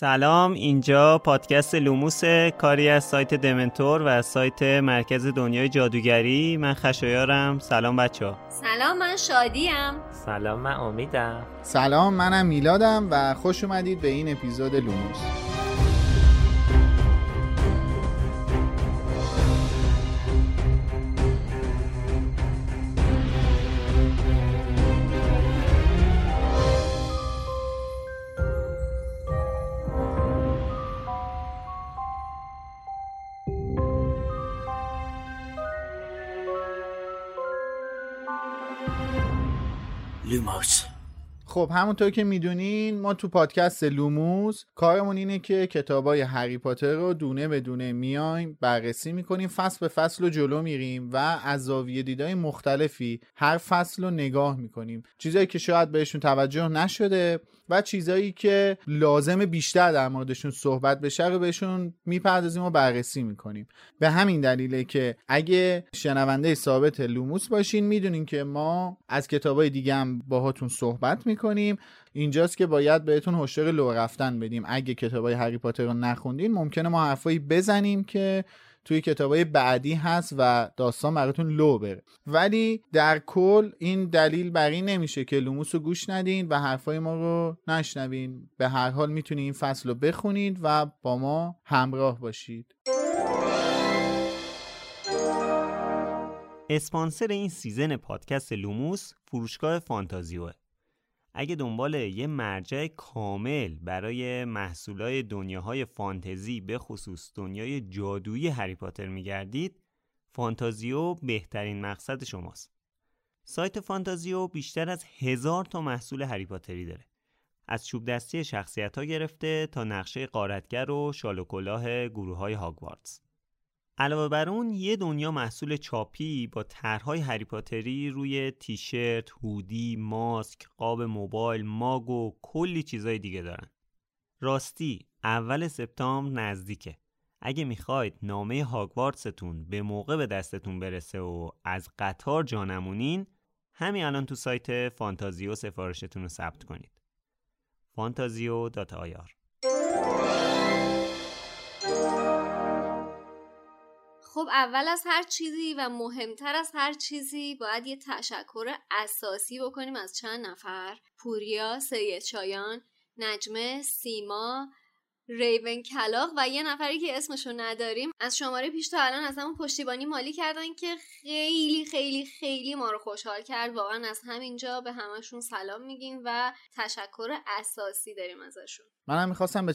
سلام اینجا پادکست لوموس کاری از سایت دمنتور و از سایت مرکز دنیای جادوگری. من خشایارم. سلام بچه ها. سلام من شادیم. سلام من امیدم. سلام منم میلادم و خوش اومدید به این اپیزود لوموس. خب همونطور که می‌دونین ما تو پادکست لوموس کارمون اینه که کتابای هری پاتر رو دونه به دونه میایم بررسی می‌کنیم فصل به فصل رو جلو میریم و از زاویه دیدای مختلفی هر فصل رو نگاه می‌کنیم. چیزایی که شاید بهشون توجه نشده و چیزایی که لازم بیشتر در موردشون صحبت بشه رو بهشون می‌پردازیم و بررسی می‌کنیم. به همین دلیله که اگه شنونده ثابت لوموس باشین می‌دونین که ما از کتابای دیگه هم باهاتون صحبت می‌کنیم. اینجاست که باید بهتون هشدار لو رفتن بدیم. اگه کتابای هری پاتر رو نخوندین ممکنه ما حرفایی بزنیم که توی کتابای بعدی هست و داستان براتون لو بره. ولی در کل این دلیل بر این نمیشه که لوموس رو گوش ندین و حرفای ما رو نشنوین. به هر حال می‌تونید این فصل رو بخونید و با ما همراه باشید. اسپانسر این season پادکست لوموس فروشگاه فانتازیوه. اگه دنبال یه مرجع کامل برای محصولای دنیاهای فانتزی به خصوص دنیای جادویی هری پاتر میگردید فانتازیو بهترین مقصد شماست. سایت فانتازیو بیشتر از هزار تا محصول هری پاتری داره. از چوب دستی شخصیت ها گرفته تا نقشه قارتگر و شال و کلاه گروه های هاگوارتس علاوه بر اون یه دنیا محصول چاپی با طرحهای هری پاتری روی تیشرت، هودی، ماسک، قاب موبایل، ماگ و کلی چیزای دیگه دارن. راستی اول سپتامبر نزدیکه. اگه می‌خواید نامه هاگوارتستون به موقع به دستتون برسه و از قطار جانمونین همین الان تو سایت فانتازیو سفارشتون رو ثبت کنید. فانتازیو خب اول از هر چیزی و مهمتر از هر چیزی باید یه تشکر اساسی بکنیم از چند نفر. پوریا، سید شایان، نجمه، سیما، ریون کلاق و یه نفری که اسمشو نداریم. از شماره پیش تا الان از همون پشتیبانی مالی کردن که خیلی خیلی خیلی ما رو خوشحال کرد. واقعا از همینجا به همشون سلام میگیم و تشکر اساسی داریم ازشون. منم می‌خواستم به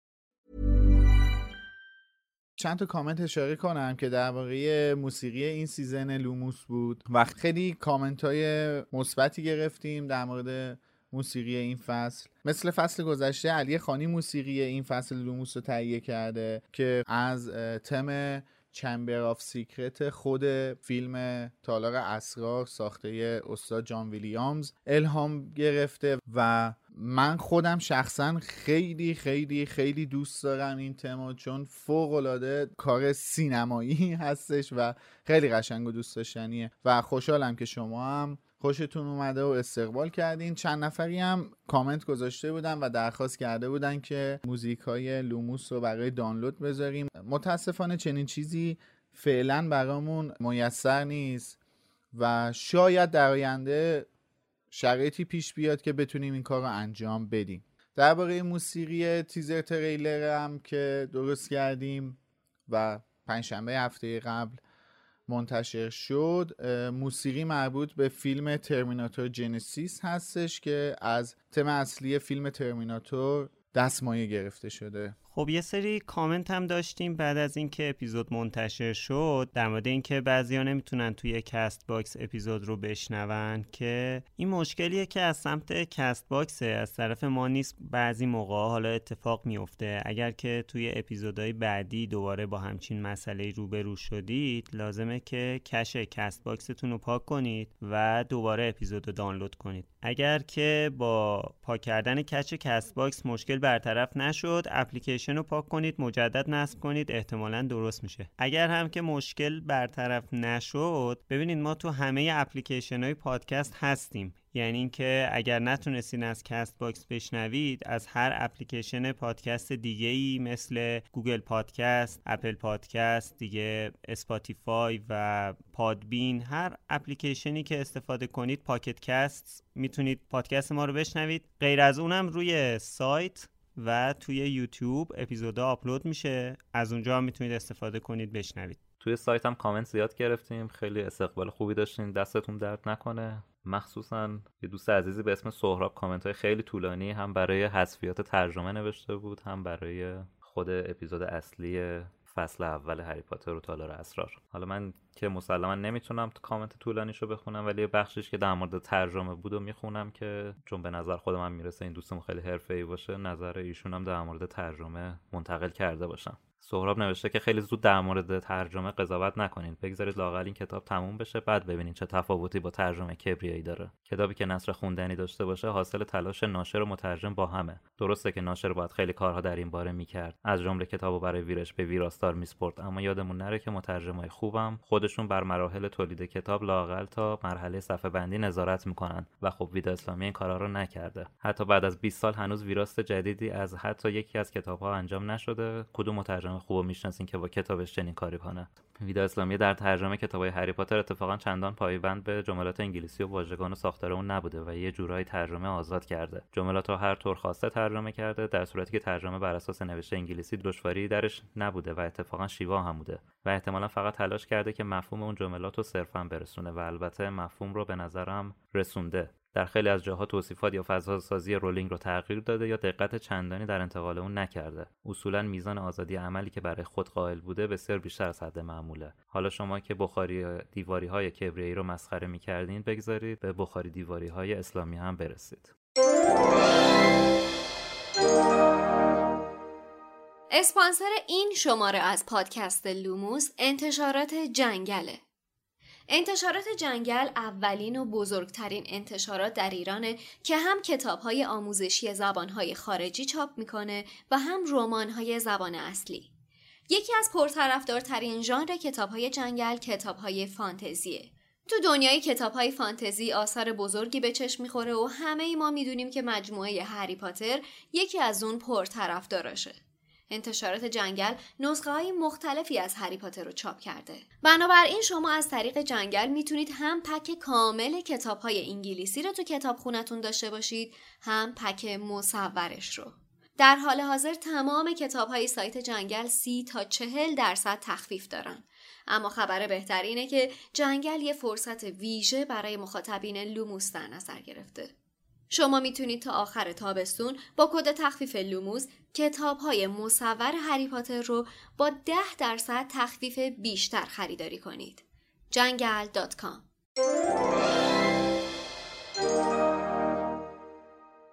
چند تا کامنت اشاره کنم که درباره موسیقی این season لوموس بود و خیلی کامنت های مثبتی گرفتیم در مورد موسیقی این فصل. مثل فصل گذشته علی خانی موسیقی این فصل لوموس رو تهیه کرده که از تم Chamber of Secrets خود فیلم تالار اسرار ساخته استاد جان ویلیامز الهام گرفته و من خودم شخصا خیلی خیلی خیلی دوست دارم این تما چون فوق العاده کار سینمایی هستش و خیلی قشنگ و دوست داشتنیه و خوشحالم که شما هم خوشتون اومده و استقبال کردین. چند نفری هم کامنت گذاشته بودن و درخواست کرده بودن که موزیک های لوموس رو برای دانلود بذاریم. متاسفانه چنین چیزی فعلا برامون میسر نیست و شاید در آینده شرایطی پیش بیاد که بتونیم این کار رو انجام بدیم. درباره موسیقی تیزر تریلر هم که درست کردیم و پنجشنبه هفته قبل منتشر شد موسیقی مربوط به فیلم ترمیناتور جنسیس هستش که از تم اصلی فیلم ترمیناتور دستمایه گرفته شده. خب یه سری کامنت هم داشتیم بعد از اینکه اپیزود منتشر شد در مورد اینکه بعضیا نمی‌تونن توی کست باکس اپیزود رو بشنون که این مشکلیه که از سمت کست باکس از طرف ما نیست بعضی موقع حالا اتفاق میفته اگر که توی اپیزودهای بعدی دوباره با همچین مسئله روبرو شدید لازمه که cache کست باکستون رو پاک کنید و دوباره اپیزود رو دانلود کنید. اگر که با پاک کردن cache کست باکس مشکل برطرف نشد اپلیکیشن رو پاک کنید مجدد نصب کنید احتمالا درست میشه. اگر هم که مشکل برطرف نشد ببینید ما تو همه اپلیکیشن های پادکست هستیم. یعنی اینکه اگر نتونستین از کست باکس بشنوید از هر اپلیکیشن پادکست دیگه ای مثل گوگل پادکست، اپل پادکست، دیگه اسپاتیفای و پادبین هر اپلیکیشنی که استفاده کنید پاکت کست می‌تونید پادکست ما رو بشنوید. غیر از اونم روی سایت و توی یوتیوب اپیزودا آپلود میشه. از اونجا هم می‌تونید استفاده کنید بشنوید. توی سایت هم کامنت زیاد گرفتیم. خیلی استقبال خوبی داشتین. دستتون درد نکنه. مخصوصا یه دوست عزیزی به اسم سهراب کامنت های خیلی طولانی هم برای حذفیات ترجمه نوشته بود هم برای خود اپیزود اصلی فصل اول هری پاتر و تالار اسرار. حالا من که مسلما نمی‌تونم کامنت طولانیشو بخونم ولی بخشش که در مورد ترجمه بود و می‌خونم که چون به نظر خود من می‌رسه این دوستمون خیلی حرفه‌ای باشه نظر ایشون هم در مورد ترجمه منتقل کرده باشم. سهراب نوشته که خیلی زود در مورد ترجمه قضاوت نکنین. بگذارید لاقل این کتاب تموم بشه بعد ببینین چه تفاوتی با ترجمه کبریایی داره. کتابی که نصر خوندنی داشته باشه حاصل تلاش ناشر و مترجم با همه. درسته که ناشر باید خیلی کارها در این باره می‌کرد. از جمله کتابو برای ویرش به ویراستار میسپرد اما یادمون نره که مترجمای خوبم خودشون بر مراحل تولید کتاب لاقل تا مرحله صفحه بندی نظارت می‌کنن و خب ویدا اسلامی این کارا رو نکرده. حتی بعد از 20 سال هنوز ویراست جدیدی از حتی یکی از کتابها انجام نشده. کدوم مترجم خوب می‌شناسین که با کتابش چنین کاری کنه. ویدا اسلامی در ترجمه کتابای هری پاتر اتفاقا چندان پایبند به جملات انگلیسی و واژگان و ساختار اون نبوده و یه جورایی ترجمه آزاد کرده. جملات رو هر طور خواسته ترجمه کرده در صورتی که ترجمه بر اساس نوشته انگلیسی دشواری درش نبوده و اتفاقا شیوا هم بوده و احتمالا فقط تلاش کرده که مفهوم اون جملات رو صرفا برسونه و البته مفهوم رو به نظرم رسونده. در خیلی از جاها توصیفات یا فضاسازی رولینگ رو تغییر داده یا دقت چندانی در انتقال اون نکرده. اصولا میزان آزادی عملی که برای خود قائل بوده بسیار بیشتر از حد معموله. حالا شما که بخاری دیواری های کبریایی رو مسخره می‌کردین بگذارید به بخاری دیواری های اسلامی هم برسید. اسپانسر این شماره از پادکست لوموس انتشارات جنگله. انتشارات جنگل اولین و بزرگترین انتشارات در ایرانه که هم کتابهای آموزشی زبانهای خارجی چاپ می‌کنه و هم رمانهای زبان اصلی. یکی از پرطرفدارترین ژانر کتابهای جنگل کتابهای فانتزیه. تو دنیای کتابهای فانتزی آثار بزرگی به چشم می‌خوره و همه ای ما می‌دونیم که مجموعه هری پاتر یکی از اون پرطرفداراشه. انتشارات جنگل نسخه های مختلفی از هری پاتر رو چاپ کرده. بنابراین شما از طریق جنگل می‌تونید هم پک کامل کتاب های انگلیسی رو تو کتاب خونتون داشته باشید هم پک مصورش رو. در حال حاضر تمام کتاب های سایت جنگل سی تا چهل درصد تخفیف دارن. اما خبر بهتر اینه که جنگل یه فرصت ویژه برای مخاطبین لوموس در نظر گرفته. شما می‌تونید تا آخر تابستون با کد تخفیف لوموس کتاب های مصور هری پاتر رو با 10 درصد تخفیف بیشتر خریداری کنید. جنگل.com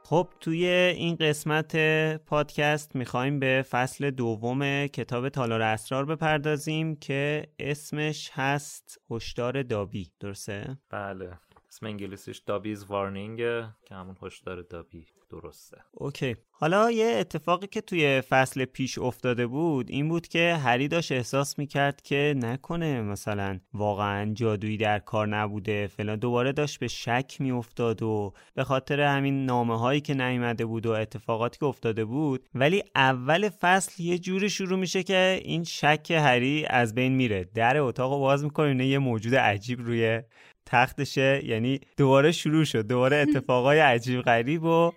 خب توی این قسمت پادکست می‌خوایم به فصل دوم کتاب تالار اسرار بپردازیم که اسمش هست هشدار دابی. درسته؟ بله. اسم انگلیسیش دابیز وارنینگ که همون هشدار دابی. درسته. اوکی. حالا یه اتفاقی که توی فصل پیش افتاده بود این بود که هری داشت احساس می‌کرد که نکنه مثلا واقعا جادویی در کار نبوده فلان. دوباره داشت به شک میافتاد و به خاطر همین نامه هایی که نیامده بود و اتفاقاتی که افتاده بود. ولی اول فصل یه جوری شروع میشه که این شک هری از بین میره. در اتاق باز می‌کنه یه موجود عجیب روی تختشه یعنی دوباره شروع شد دوباره اتفاقای عجیب غریب و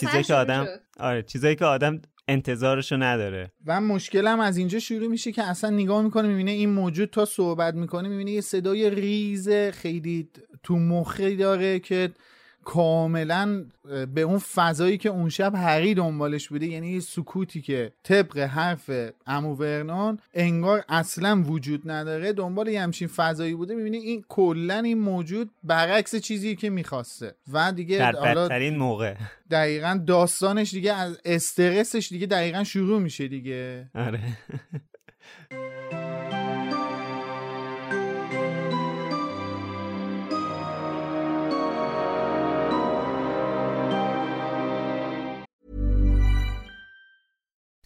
چیزایی که آدم آره چیزایی که آدم انتظارشو نداره. و مشکلم از اینجا شروع میشه که اصلا نگاه می‌کنه می‌بینه این موجود تا صحبت می‌کنه می‌بینه یه صدای ریز خیلی تو مخی داره که کاملا به اون فضایی که اون شب هری دنبالش بوده یعنی سکوتی که طبق حرف امو ورنون انگار اصلا وجود نداره دنبال یه همچین فضایی بوده می‌بینی این کلا این موجود برعکس چیزی که می‌خواسته. و دیگه در بدترین موقع. دقیقا داستانش دیگه از استرسش دیگه دقیقا شروع میشه دیگه. آره.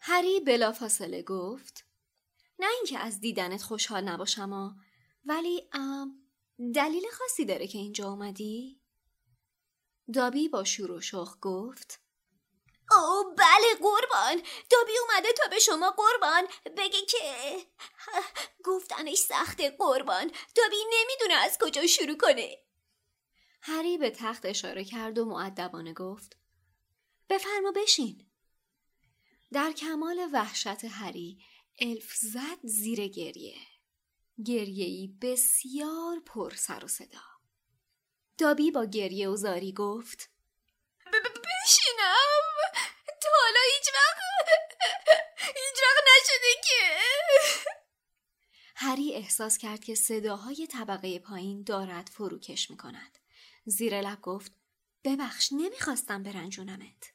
هری بلافاصله گفت نه اینکه از دیدنت خوشحال نباشم ولی دلیل خاصی داره که اینجا اومدی؟ دابی با شور و شوق گفت او بله قربان. دابی اومده تا به شما قربان. بگه که گفتنش سخته قربان. دابی نمی‌دونه از کجا شروع کنه. هری به تخت اشاره کرد و معدبانه گفت بفرما بشین. در کمال وحشت هری الف زد زیر گریه گریهی بسیار پر سر و صدا دابی با گریه و زاری گفت بشینم تا حالا هیچ وقت هیچ وقت نشده که هری احساس کرد که صداهای طبقه پایین دارد فروکش می کند. زیر لب گفت ببخش نمی‌خواستم برنجونمت.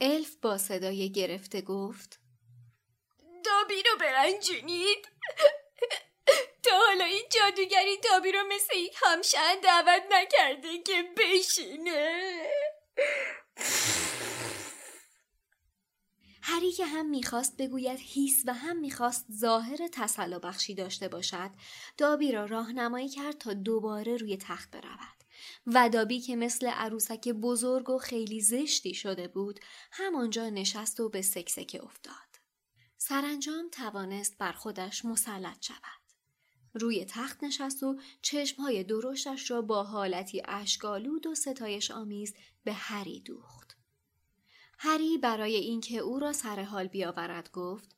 الف با صدای گرفته گفت. دابی رو برنجونید. تا حالا این جادوگری دابی رو مثل یک همشن دعوت نکرده که بشینه. هری که هم می‌خواست بگوید هیس و هم می‌خواست ظاهر تسلا بخشی داشته باشد دابی را راهنمایی کرد تا دوباره روی تخت برود. و دابی که مثل عروسک بزرگ و خیلی زشتی شده بود همانجا نشست و به سکسکه افتاد سرانجام توانست بر خودش مسلط شود روی تخت نشست و چشمهای درشتش را با حالتی اشکالود و ستایش آمیز به هری دوخت. هری برای اینکه او را سر حال بیاورد گفت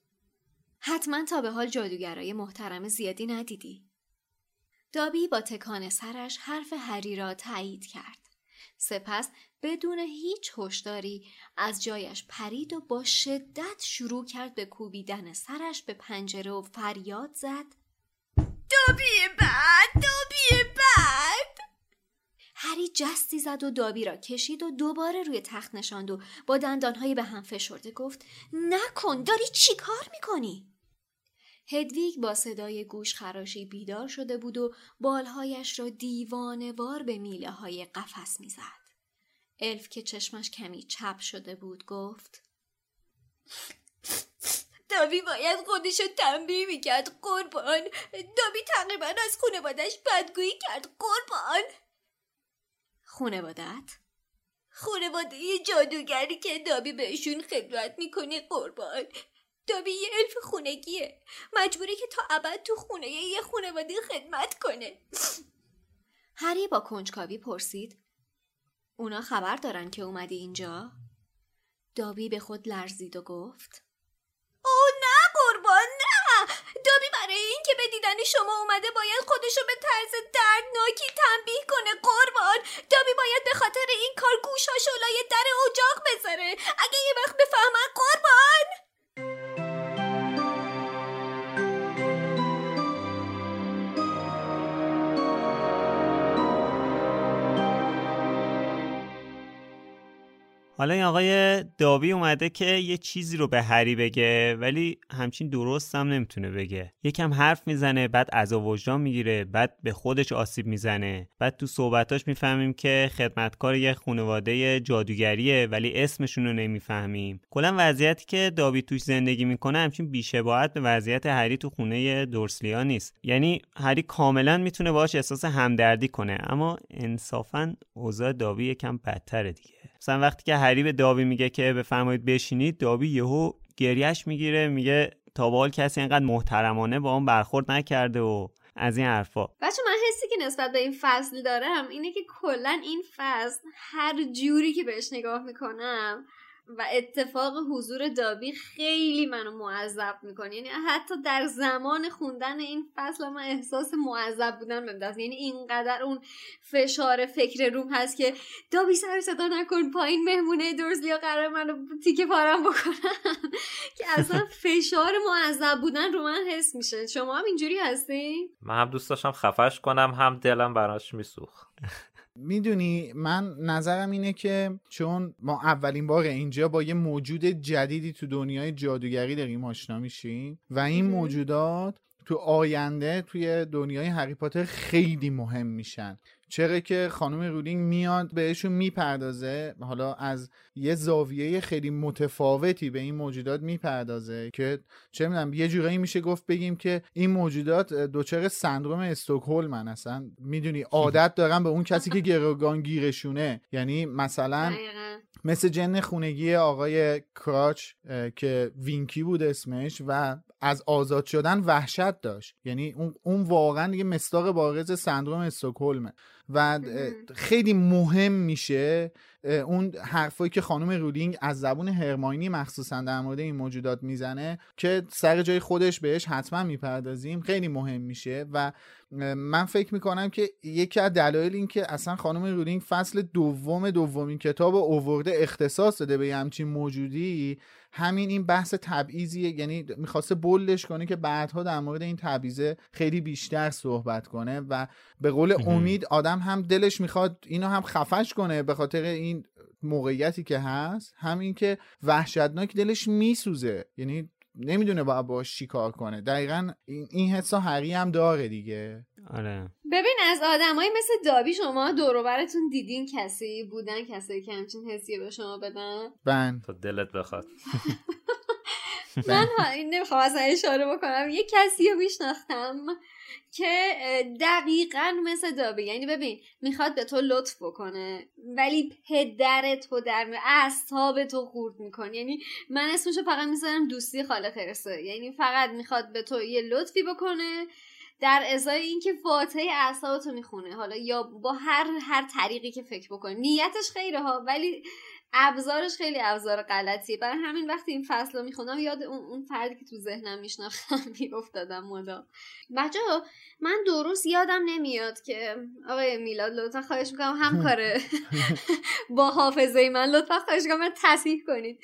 حتما تا به حال جادوگرای محترم زیادی ندیدی. دابی با تکان سرش حرف هری را تایید کرد. سپس بدون هیچ هشداری از جایش پرید و با شدت شروع کرد به کوبیدن سرش به پنجره و فریاد زد دابی بد دابی بد هری جستی زد و دابی را کشید و دوباره روی تخت نشاند و با دندانهایی به هم فشرده گفت نکن داری چی کار می‌کنی؟ هدویگ با صدای گوش خراشی بیدار شده بود و بالهایش را دیوانوار به میله های قفس می‌زد. الف که چشمش کمی چپ شده بود گفت دابی باید خودشو تنبیه می‌کرد قربان دابی تقریبا از خونوادش بدگویی کرد قربان خونوادت؟ خونواده جادوگری که دابی بهشون خدمت می‌کنه قربان دابی یه الف خونگیه. مجبوری که تا ابد تو خونه یه خونواده خدمت کنه. هری با کنجکاوی پرسید اونا خبر دارن که اومدی اینجا؟ دابی به خود لرزید و گفت او نه قربان نه. دابی برای این که به دیدن شما اومده باید خودشو به طرز دردناکی تنبیه کنه قربان. دابی باید به خاطر این کار گوشاشو لای در اجاق بذاره. اگه یه وقت بفهمن قربان. حالا این آقای داوی اومده که یه چیزی رو به هری بگه ولی همچین درست هم نمی‌تونه بگه. یکم حرف می‌زنه بعد از وجدان می‌گیره بعد به خودش آسیب می‌زنه. بعد تو صحبتاش می‌فهمیم که خدمتکار یه خانواده جادوگریه ولی اسمشون رو نمی‌فهمیم. کلا وضعیتی که داوی توش زندگی می‌کنه همچین بیشباهت به وضعیت هری تو خونه دورسلیا نیست. یعنی هری کاملا می‌تونه باش احساس همدردی کنه اما انصافا اوضاع داوی یکم بدتره دیگه. مثلا وقتی که هری به داوی میگه که بفرمایید بشینید. داوی یهو گریش می‌گیره میگه تا به کسی اینقدر محترمانه با اون برخورد نکرده و از این حرفا. بچه من حسی که نسبت به این فصل دارم اینه که کلا این فصل هر جوری که بهش نگاه می‌کنم و اتفاق حضور دابی خیلی منو معذب می‌کنه. یعنی حتی در زمان خوندن این فصل من احساس معذب بودن بهم دست. یعنی اینقدر اون فشار فکر روم هست که دابی سر صدا نکن پایین مهمونه درزلیا قرار منو تیکه پارم بکنن. که اصلا فشار معذب بودن رو من حس میشه. شما هم اینجوری هستی؟ من هم دوست داشتم خفش کنم هم دلم براش میسوخ می‌دونی من نظرم اینه که چون ما اولین بار اینجا با یه موجود جدیدی تو دنیای جادوگری داریم آشنا میشیم و این موجودات تو آینده توی دنیای هری پاتر خیلی مهم میشن. چرا که خانم رولینگ میاد بهشون می‌پردازه حالا از یه زاویه خیلی متفاوتی به این موجودات می‌پردازه که چه می‌دونم یه جورایی میشه گفت بگیم که این موجودات دچار سندروم استکهلمن اصلا. می‌دونی عادت دارن به اون کسی که گروگان گیرشونه. یعنی مثلا مثل جن خونگی آقای کراچ که وینکی بود اسمش و از آزاد شدن وحشت داشت. یعنی اون, اون واقعا یه مصداق بارز سندروم استکهلمه. و خیلی مهم میشه اون حرفایی که خانم رولینگ از زبون هرماینی مخصوصا در مورد این موجودات می‌زنه که سر جای خودش بهش حتما می‌پردازیم خیلی مهم میشه و من فکر می‌کنم که یکی از دلایل این که اصلا خانم رولینگ فصل دوم دومین کتاب اوورده اختصاص داده به همچین موجودی همین این بحث تبعیضیه. یعنی می‌خواسته بلش کنه که بعدها در مورد این تبعیضه خیلی بیشتر صحبت کنه و به قول امید آدم هم دلش می‌خواد اینو هم خفش کنه به خاطر این موقعیتی که هست. همین که وحشتناک دلش میسوزه. یعنی نمی‌دونه باید باش چی کار کنه. دقیقا این حسا هری هم داره دیگه. آره. ببین از آدمایی مثل دابی شما دوروبرتون دیدین کسی بودن کسی که همچین حسی به شما بدن؟ بن تا دلت بخواد. من نمی‌خوام اصلا اشاره بکنم. یه کسی رو میشناختم که دقیقا مثل دابی یعنی ببین می‌خواد به تو لطف بکنه ولی پدر تو در اعصاب تو خورد می‌کنه. یعنی من اسمشو فقط می‌ذارم دوستی خالق خرسه یعنی فقط می‌خواد به تو یه لطفی بکنه در ازای اینکه فاتحه اعصابتو می‌خونه. حالا یا با هر هر طریقی که فکر بکنه نیتش خیره ها ولی ابزارش خیلی ابزار غلطیه. برای همین وقتی این فصل رو می‌خونم یاد اون, اون فردی که تو ذهنم میشناختم میافتادم مدام. بچه من درست یادم نمیاد که آقای میلاد لطفا خواهش می‌کنم همکاره با حافظه من لطفا خواهش می‌کنم من تصحیح کنید.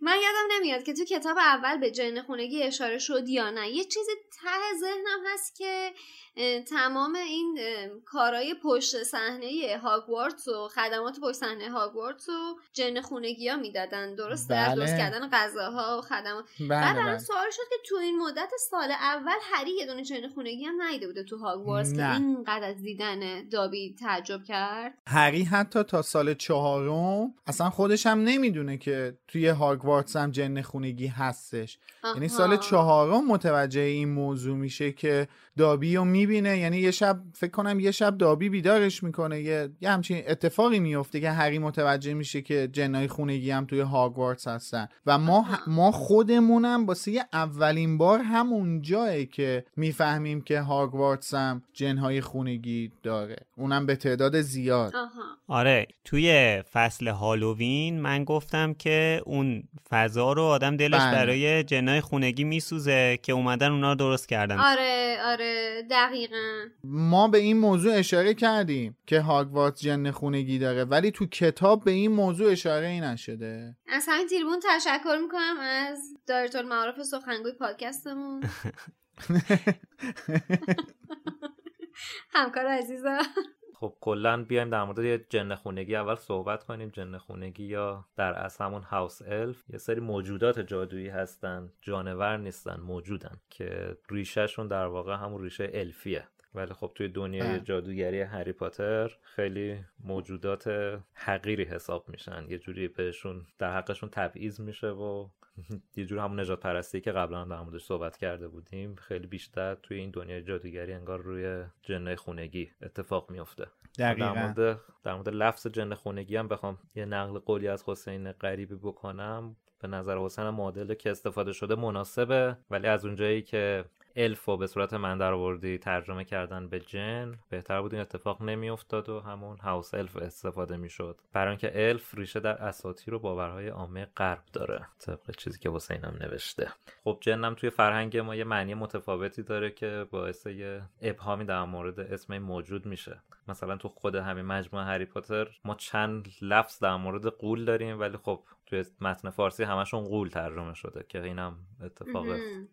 من یادم نمیاد که تو کتاب اول به جن خونگی اشاره شد یا نه. یه چیزی ته ذهنم هست که تمام این کارهای پشت صحنه هاگوارتس و خدمات پشت صحنه هاگوارتس و جن خونگی ها می‌دادن درسته بله. درست کردن غذاها و خدمات. بله بعد بله. سوال شد که تو این مدت سال اول هری یه دونه جن خونگی هم نیده بوده تو هاگوارتس که. اینقدر از دیدن دابی تعجب کرد هری حتی تا سال چهارم اصلا خودش هم نمی‌دونه که توی هاگوارتس هم جن خونگی هستش. یعنی. سال چهارم متوجه این موضوع میشه که دابی رو می‌بینه. یعنی یه شب فکر کنم یه شب دابی بیدارش می‌کنه. یه, یه همچین اتفاقی میفته که هری متوجه میشه که جنای خونگی هم توی هاگوارتس هستن. و ما ما خودمونم واسه یه اولین بار همون جایه که می‌فهمیم که هاگوارتس هم جنهای خونگی داره. اونم به تعداد زیاد. آها. آره توی فصل هالووین من گفتم که اون فضا رو آدم دلش بله. برای جنای خونگی میسوزه که اومدن اونا رو درست کردن. آره آره دقیقا. ما به این موضوع اشاره کردیم که هاگوارتس جن خونگی داره ولی تو کتاب به این موضوع اشاره ای نشده. از همین تریبون تشکر می‌کنم از دایرکت المعارف سخنگوی پادکستمون. همکار عزیزم خب کلا بیایم در مورد یه جن خونگی اول صحبت کنیم. جن خونگی یا در اصل همون هاوس الف یه سری موجودات جادویی هستن جانور نیستن موجودن که ریشهشون در واقع همون ریشه الفیه. ولی خب توی دنیای. جادوگری هری پاتر خیلی موجودات حقیری حساب میشن. یه جوری بهشون در حقشون تبعیض میشه و یه جور همون نجات پرستی که قبلا هم در موردش صحبت کرده بودیم خیلی بیشتر توی این دنیای جادوگری انگار روی جنای خونگی اتفاق میفته در مورد در مورد لفظ جن خونگی هم بخوام یه نقل قولی از حسین غریبی بکنم. به نظر حسین معادله که استفاده شده مناسبه ولی از اونجایی که الف رو به صورت من ترجمه کردن به جن بهتر بود این اتفاق نمیافتاد و همون هاوس الف استفاده می‌شد. برای اینکه الف ریشه در اساطیر و باورهای عامه غرب داره. طبق چیزی که حسین هم نوشته. خب جن هم توی فرهنگ ما یه معنی متفاوتی داره که باعث یه ابهامی در مورد اسم موجود میشه. مثلا تو خود همین مجموعه هری پاتر ما چند لفظ در مورد قول داریم ولی خب توی متن فارسی همشون قول ترجمه شده که اینم اتفاق.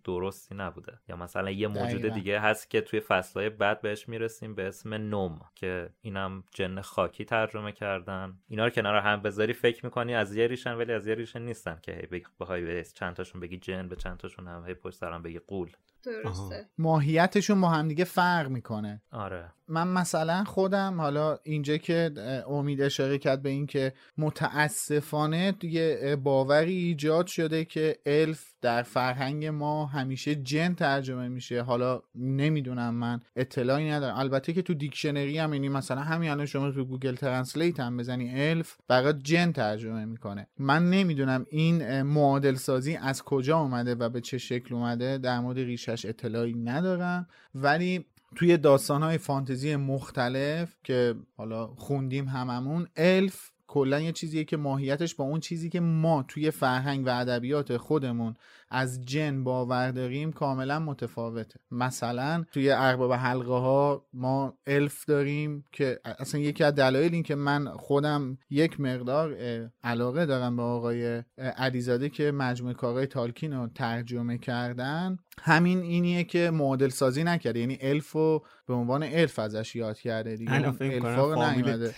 درستی نبوده یا مثلا یه موجود دقیقاً. دیگه هست که توی فصلهای بعد بهش می‌رسیم به اسم gnome که اینم جن خاکی ترجمه کردن اینا رو کنار هم بذاری فکر می‌کنی از یه ریشن ولی از یه ریشه نیستن که هی بگی- بخوای به چند تاشون بگی جن به چند تاشون هم هی پشت سر هم بگی غول درسته. ماهیتشون با همدیگه فرق می‌کنه. آره. من مثلا خودم حالا اینجا که امید اشاره کرد به این که متاسفانه دیگه اه، باوری ایجاد شده که الف در فرهنگ ما همیشه جن ترجمه میشه. حالا نمی‌دونم من اطلاعی ندارم. البته که تو دیکشنری هم یعنی مثلا همین الان شما تو Google Translate هم بزنی الف برات جن ترجمه می‌کنه. من نمی‌دونم این معادل سازی از کجا اومده و به چه شکل اومده در مورد ریشش اطلاعی ندارم. ولی توی داستانهای فانتزی مختلف که حالا خوندیم هممون الف کلا یه چیزیه که ماهیتش با اون چیزی که ما توی فرهنگ و ادبیات خودمون از جن باور داریم کاملا متفاوته. مثلا توی ارباب حلقه ها ما الف داریم که اصلا یکی از دلایل این که من خودم یک مقدار علاقه دارم به آقای علیزاده که مجموعه کارهای تالکین رو ترجمه کردن همین اینیه که معادل سازی نکرده. یعنی الف رو به عنوان الف ازش یاد کرده دیگه. الفا رو نیومده.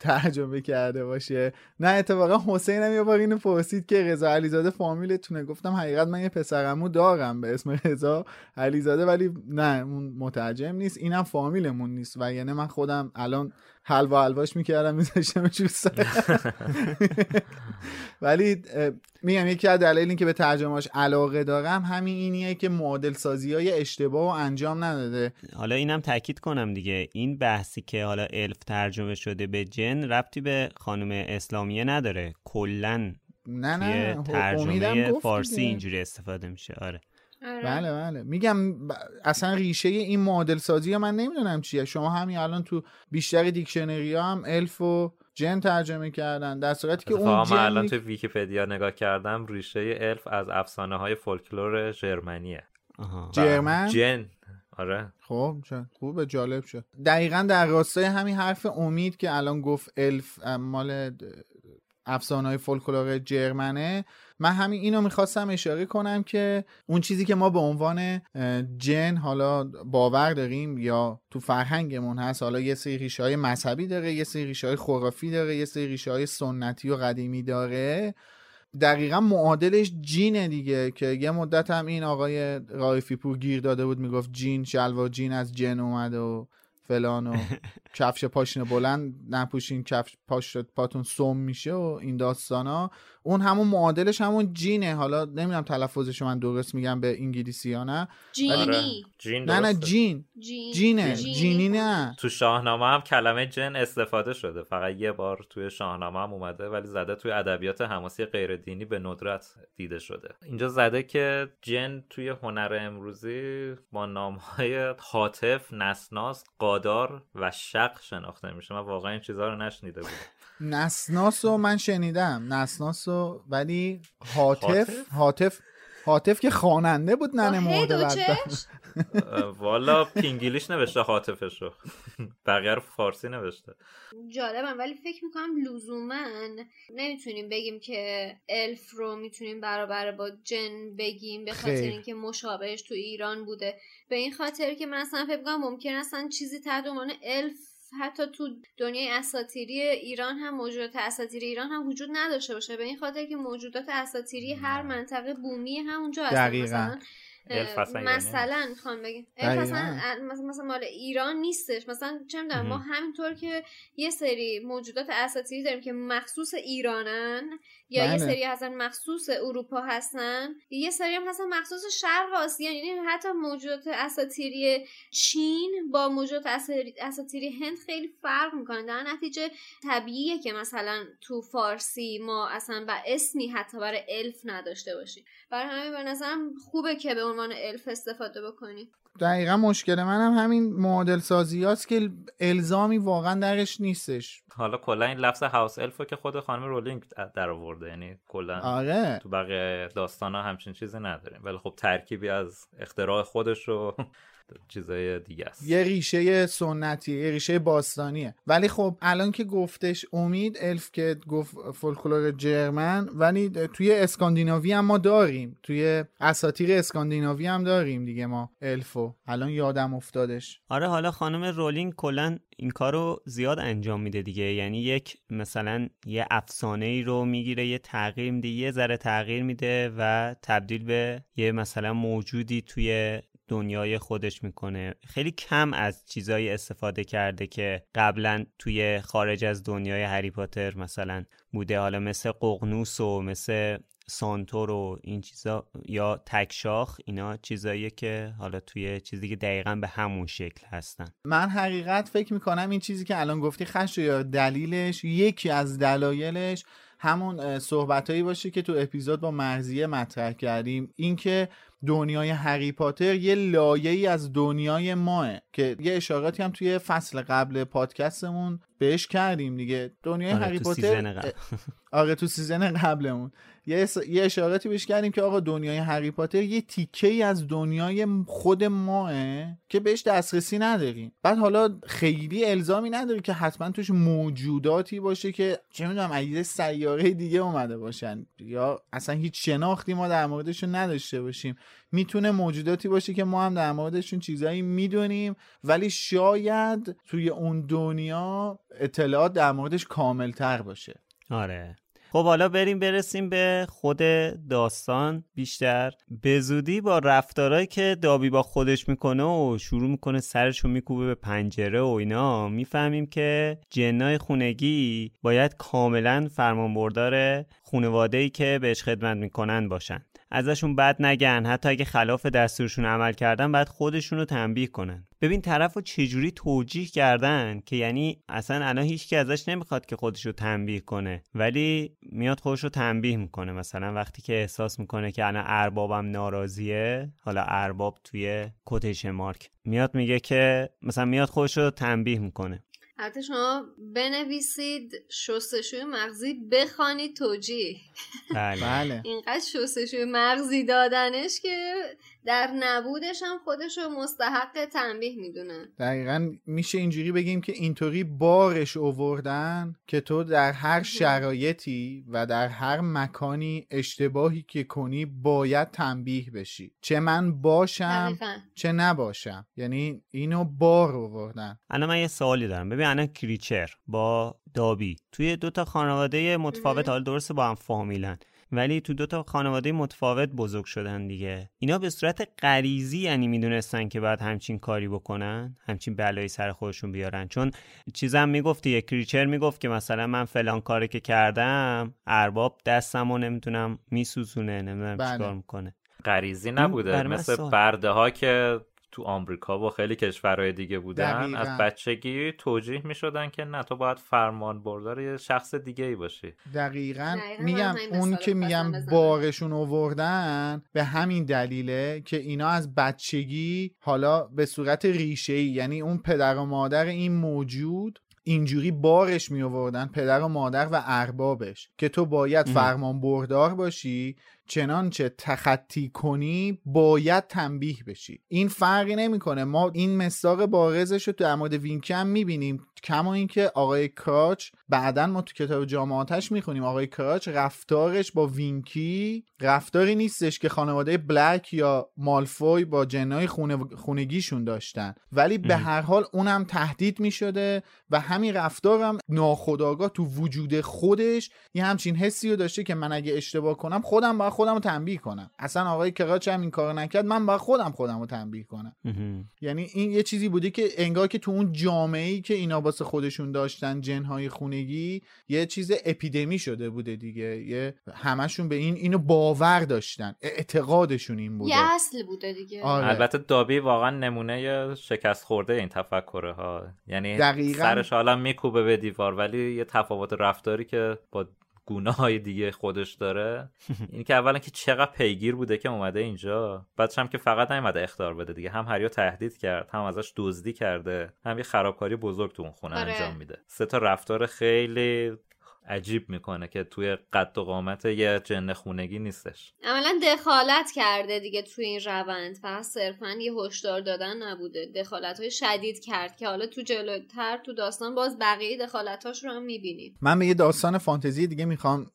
ترجمه کرده باشه. نه اتفاقا حسین هم یه بار اینو پرسید که رضا علیزاده فامیلتونه. گفتم حقیقت من یه پسرمو دارم به اسم رضا علیزاده ولی نه اون مترجم نیست. اینم فامیلمون نیست و یعنی من خودم الان حلوا حلواش می‌کردم میذاشتمش رو سر. ولی میگم یکی از دلایل که به ترجمهش علاقه دارم همین اینیه که معادل سازی های اشتباه و انجام نداده. حالا اینم تاکید کنم دیگه. این بحثی که حالا الف ترجمه شده به جن ربطی به خانم اسلامیه نداره. کلا نه نه ترجمه فارسی. اینجوری استفاده میشه. آره. آره. بله بله. میگم ب- اصلا ریشه این معادل سازی من نمی‌دونم چیه. شما همین الان تو بیشتر دیکشنری ها هم الف و جن ترجمه کردن. در صورتی که اون من الان جن تو ویکیپدیا نگاه کردم ریشه الف از افسانه های فولکلور ژرمنیه آها. و German؟ جن آره. خب چه خوبه جالب شد. دقیقا در راستای همین حرف امید که الان گفت الف مال افسانه های فولکلور German ه. من همین اینو می‌خواستم اشاره کنم که اون چیزی که ما به عنوان جن حالا باور داریم یا تو فرهنگمون هست حالا یه سری ریشه های مذهبی داره یه سری ریشه های خرافی داره یه سری ریشه های سنتی و قدیمی داره. دقیقا معادلش جینه دیگه که یه مدت هم این آقای رایفی پور گیر داده بود می‌گفت جین شلوار جین از جن اومده و فلان و کفش پاشنه بلند نپوشین کفش پاش پاتون سم میشه و این داستانا. اون همون معادلش همون جینه. حالا نمی‌دونم تلفظش من درست میگم به انگلیسی یا نه. جینی. آره. جین نه نه. جین. جین. جینه. جینی. جینی نه. تو شاهنامه هم کلمه جن استفاده شده. فقط یه بار توی شاهنامه هم اومده ولی زده توی ادبیات حماسی غیر دینی به ندرت دیده شده. اینجا زده که جن توی هنر امروزی با نامهای حاطف، نسناس، قادار و شق شناخته میشه من واقعا این چیزها رو نشنیده بودم نسناس رو من شنیدم نسناس رو ولی حاطف حاطف؟ حاطف که خواننده بود ننه مرده بدبخت. چشم؟ والا پینگیلیش نوشته حاطفشو بقیه رو فارسی نوشته جالبم ولی فکر می‌کنم لزوما نمی‌تونیم بگیم که الف رو می‌تونیم برابر با جن بگیم به خاطر. اینکه مشابهش تو ایران بوده به این خاطر که من اصلا فکر می‌کنم ممکن اصلا چیزی تحت عنوان الف حتی تو دنیای اساطیری ایران هم موجودات اساطیری ایران هم وجود نداشته باشه. به این خاطر که موجودات اساطیری هر منطقه بومی همونجا دقیقاً. مثلا مثلا می‌خوام بگم. مثلا مثلا مال ایران نیستش. مثلا چه می‌دونم ما. همینطور که یه سری موجودات اساطیری داریم که مخصوص ایرانن یا یه بله. سری هستن مخصوص اروپا هستن. یه سری هم هستن مخصوص شرق آسیا. یعنی حتی موجودات اساطیری چین با موجودات اساطیری- اساطیری هند خیلی فرق می‌کنن در نتیجه طبیعیه که مثلا تو فارسی ما اصلا و اسمی حتی برای الف نداشته باشیم. برای همین به نظرم خوبه که به عنوان الف استفاده بکنیم. دقیقا مشکل من هم همین معادل سازی هست که الزامی واقعا درش نیستش. حالا کلا این لفظ هاوس الفو که خود خانم رولینگ در آورده یعنی کلا آره. تو بقیه داستان ها همچین چیزی نداریم. ولی خب ترکیبی از اختراع خودش و چیزای دیگه است. یه ریشه سنتی یه ریشه باستانیه. ولی خب الان که گفتش امید الف که گفت فولکلور جرمن ولی توی اسکاندیناوی هم ما داریم. توی اساطیر اسکاندیناوی هم داریم دیگه ما الفو. الان یادم افتادش. آره حالا خانم رولینگ کلا این کارو زیاد انجام میده دیگه. یعنی یک مثلا یه افسانه ای رو می‌گیره یه تغییر میده یه ذره تغییر میده و تبدیل به یه مثلا موجودی توی دنیای خودش می‌کنه. خیلی کم از چیزایی استفاده کرده که قبلا توی خارج از دنیای هری پاتر مثلا بوده. حالا مثل ققنوس و مثل سانتور و این چیزا یا تکشاخ اینا چیزاییه که حالا توی چیزی که دقیقا به همون شکل هستن. من حقیقت فکر می‌کنم این چیزی که الان گفتی خش یا دلیلش یکی از دلایلش همون صحبتهایی باشه که تو اپیزود با مرزیه مطرح کردیم. اینکه دنیای هری پاتر یه لایه ای از دنیای ماه که یه اشاراتی هم توی فصل قبل پادکستمون بهش کردیم دیگه دنیای آره، هری تو پاتر. آره تو سیزن قبلمون یه. یه اشاراتی بهش کردیم که آقا دنیای هری پاتر یه تیکه ای از دنیای خود ماه که بهش دسترسی نداریم بعد حالا خیلی الزامی نداره که حتما توش موجوداتی باشه که چه می‌دونم از سیاره دیگه اومده باشن یا اصلا هیچ شناختی ما در موردشون نداشته باشیم می‌تونه موجوداتی باشه که ما هم در موردشون چیزایی می‌دونیم ولی شاید توی اون دنیا اطلاعات در موردش کاملتر باشه. آره. خب حالا بریم برسیم به خود داستان بیشتر. به زودی با رفتارهایی که دابی با خودش می‌کنه و شروع می‌کنه سرشو میکوبه به پنجره و اینا می‌فهمیم که جنای خونگی باید کاملا فرمانبردار خونواده که بهش خدمت می‌کنن باشن. ازشون بد نگن. حتی اگه خلاف دستورشون عمل کردن بعد خودشون رو تنبیه کنن. ببین طرف رو چجوری توجیه کردن که یعنی اصلا الان هیچ که ازش نمی‌خواد که خودش رو تنبیه کنه. ولی میاد خودش رو تنبیه می‌کنه. مثلا وقتی که احساس می‌کنه که الان اربابم ناراضیه حالا ارباب توی کوتیش مارک میاد میگه که مثلا میاد خودش رو تنبیه می‌کنه. حتی شما بنویسید شستشوی مغزی بخوانید توجیه. بله. بله. اینقدر شستشوی مغزی دادنش که در نبودش هم خودش رو مستحق تنبیه می‌دونه. دقیقا میشه اینجوری بگیم که اینطوری بارش اووردن که تو در هر شرایطی و در هر مکانی اشتباهی که کنی باید تنبیه بشی. چه من باشم دقیقاً. چه نباشم. یعنی اینو بار اووردن. الان من یه سوالی دارم. ببین الان کریچر با دابی. توی دو تا خانواده متفاوت حالا درسته با هم فامیلن. ولی تو دو تا خانواده متفاوت بزرگ شدن دیگه اینا به صورت غریزی یعنی می‌دونستن که باید همچین کاری بکنن همچین بلایی سر خودشون بیارن چون چیزم می‌گفتی یه کریچر می‌گفت که مثلا من فلان کاری که کردم ارباب دستمو نمی‌تونم میسوزونه نمی‌دونم بله. چیکار می‌کنه غریزی نبوده مثل. برده ها که تو آمریکا و خیلی کشورهای دیگه بودن دقیقاً. از بچگی توجیه می شدن که نه تو باید فرمان بردار یه شخص دیگه ای باشی دقیقا دقیقاً میگم اون که میگم. بارشون اووردن به همین دلیله که اینا از بچگی حالا به صورت ریشه ای یعنی اون پدر و مادر این موجود اینجوری بارش می آوردن پدر و مادر و اربابش که تو باید. فرمان بردار باشی چنانچه تخطی کنی باید تنبیه بشی. این فرقی نمی‌کنه. ما این مستاق بارزش رو تو در مورد وینکی هم می‌بینیم. کما اینکه آقای کراچ بعدا ما تو کتاب جامعاتش می‌خونیم. آقای کراچ رفتارش با وینکی رفتاری نیستش که خانواده بلک یا مالفوی با جنای خونه خونگیشون داشتن. ولی به. هر حال اونم تهدید می‌شده و همین رفتارم ناخداگاه تو وجود خودش یه همچین حسی رو داشته که من اگه اشتباه کنم خودم باید خودم رو تنبیه کنم. اصلا آقای کراچ هم این کار نکرد من باید خودم خودم رو تنبیه کنم. یعنی این یه چیزی بوده که انگار که تو اون جامعه ای که اینا واسه خودشون داشتن جنهای خونگی یه چیز اپیدمی شده بوده دیگه. یه همشون به این اینو باور داشتن. اعتقادشون این بوده. یه اصل بوده دیگه. آره. البته دابی واقعا نمونه شکست خورده این تفکره ها. یعنی دقیقاً. سرش حالا میکوبه به دیوار ولی یه تفاوت رفتاری که با گونه های دیگه خودش داره. این که اولا که چقدر پیگیر بوده که اومده اینجا. بعدش هم که فقط نیومده اختار بده دیگه. هم هریو تهدید کرد هم ازش دزدی کرده هم یه خرابکاری بزرگ تو اون خونه آره. انجام میده. سه تا رفتار خیلی عجیب می‌کنه که توی قد و قامت یه جن خونگی نیستش. عملا دخالت کرده دیگه توی این روند. فقط صرفا یه هشدار دادن نبوده. دخالت های شدید کرد که حالا تو جلوتر تو داستان باز بقیه دخالتاش رو هم می‌بینیم. من به یه داستان فانتزی دیگه می‌خوام.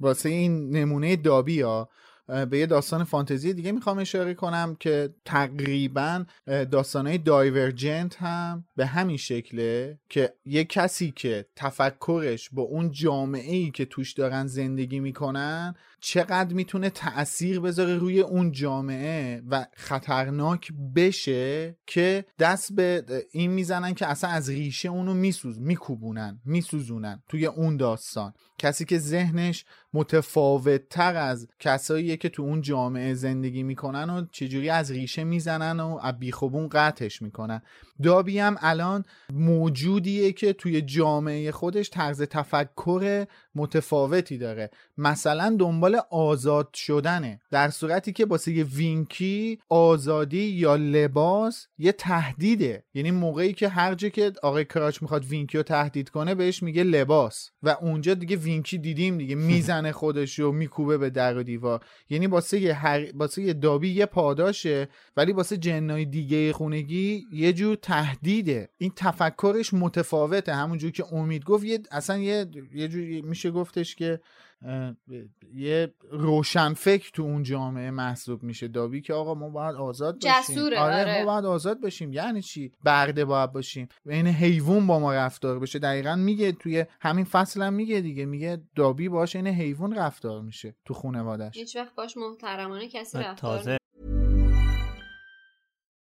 واسه این نمونه دابی ها به یه داستان فانتزی دیگه می‌خوام اشاره کنم که تقریبا داستانهای دایورجنت هم به همین شکله که یه کسی که تفکرش با اون جامعه ای که توش دارن زندگی می‌کنن چقدر می‌تونه تأثیر بذاره روی اون جامعه و خطرناک بشه که دست به این می‌زنن که اصلا از ریشه اونو میسوز میکوبونن میسوزونن توی اون داستان. کسی که ذهنش متفاوت تر از کساییه که تو اون جامعه زندگی می‌کنن و چجوری از ریشه می‌زنن و بیخوبون قطعش می‌کنن. دابی هم الان موجودیه که توی جامعه خودش طرز تفکر متفاوتی داره. مثلا دنبال آزاد شدنه در صورتی که واسه یه وینکی آزادی یا لباس یه تهدیده. یعنی موقعی که هر جا که آقای کراچ می‌خواد وینکی رو تهدید کنه بهش میگه لباس. و اونجا دیگه وینکی دیدیم دیگه می‌زنه خودش رو میکوبه به در و دیوار. یعنی واسه یه, هر... واسه یه دابی یه پاداشه ولی واسه جنای دیگه خونگی یه جور تهدیده. این تفکرش متفاوته. همونجور که امید گفت یه اصلا یه یه جور میشه گفتش که یه روشن فکر تو اون جامعه محسوب میشه. دابی که آقا ما باید آزاد باشیم. آره, آره. ما باید آزاد باشیم. یعنی چی؟ برده باید باشیم. این حیوان با ما رفتار بشه. دقیقا میگه توی همین فصل هم میگه دیگه. میگه دابی باش این حیوان رفتار میشه تو خانوادش هیچ وقت باش محترمانه کسی رفتار تازه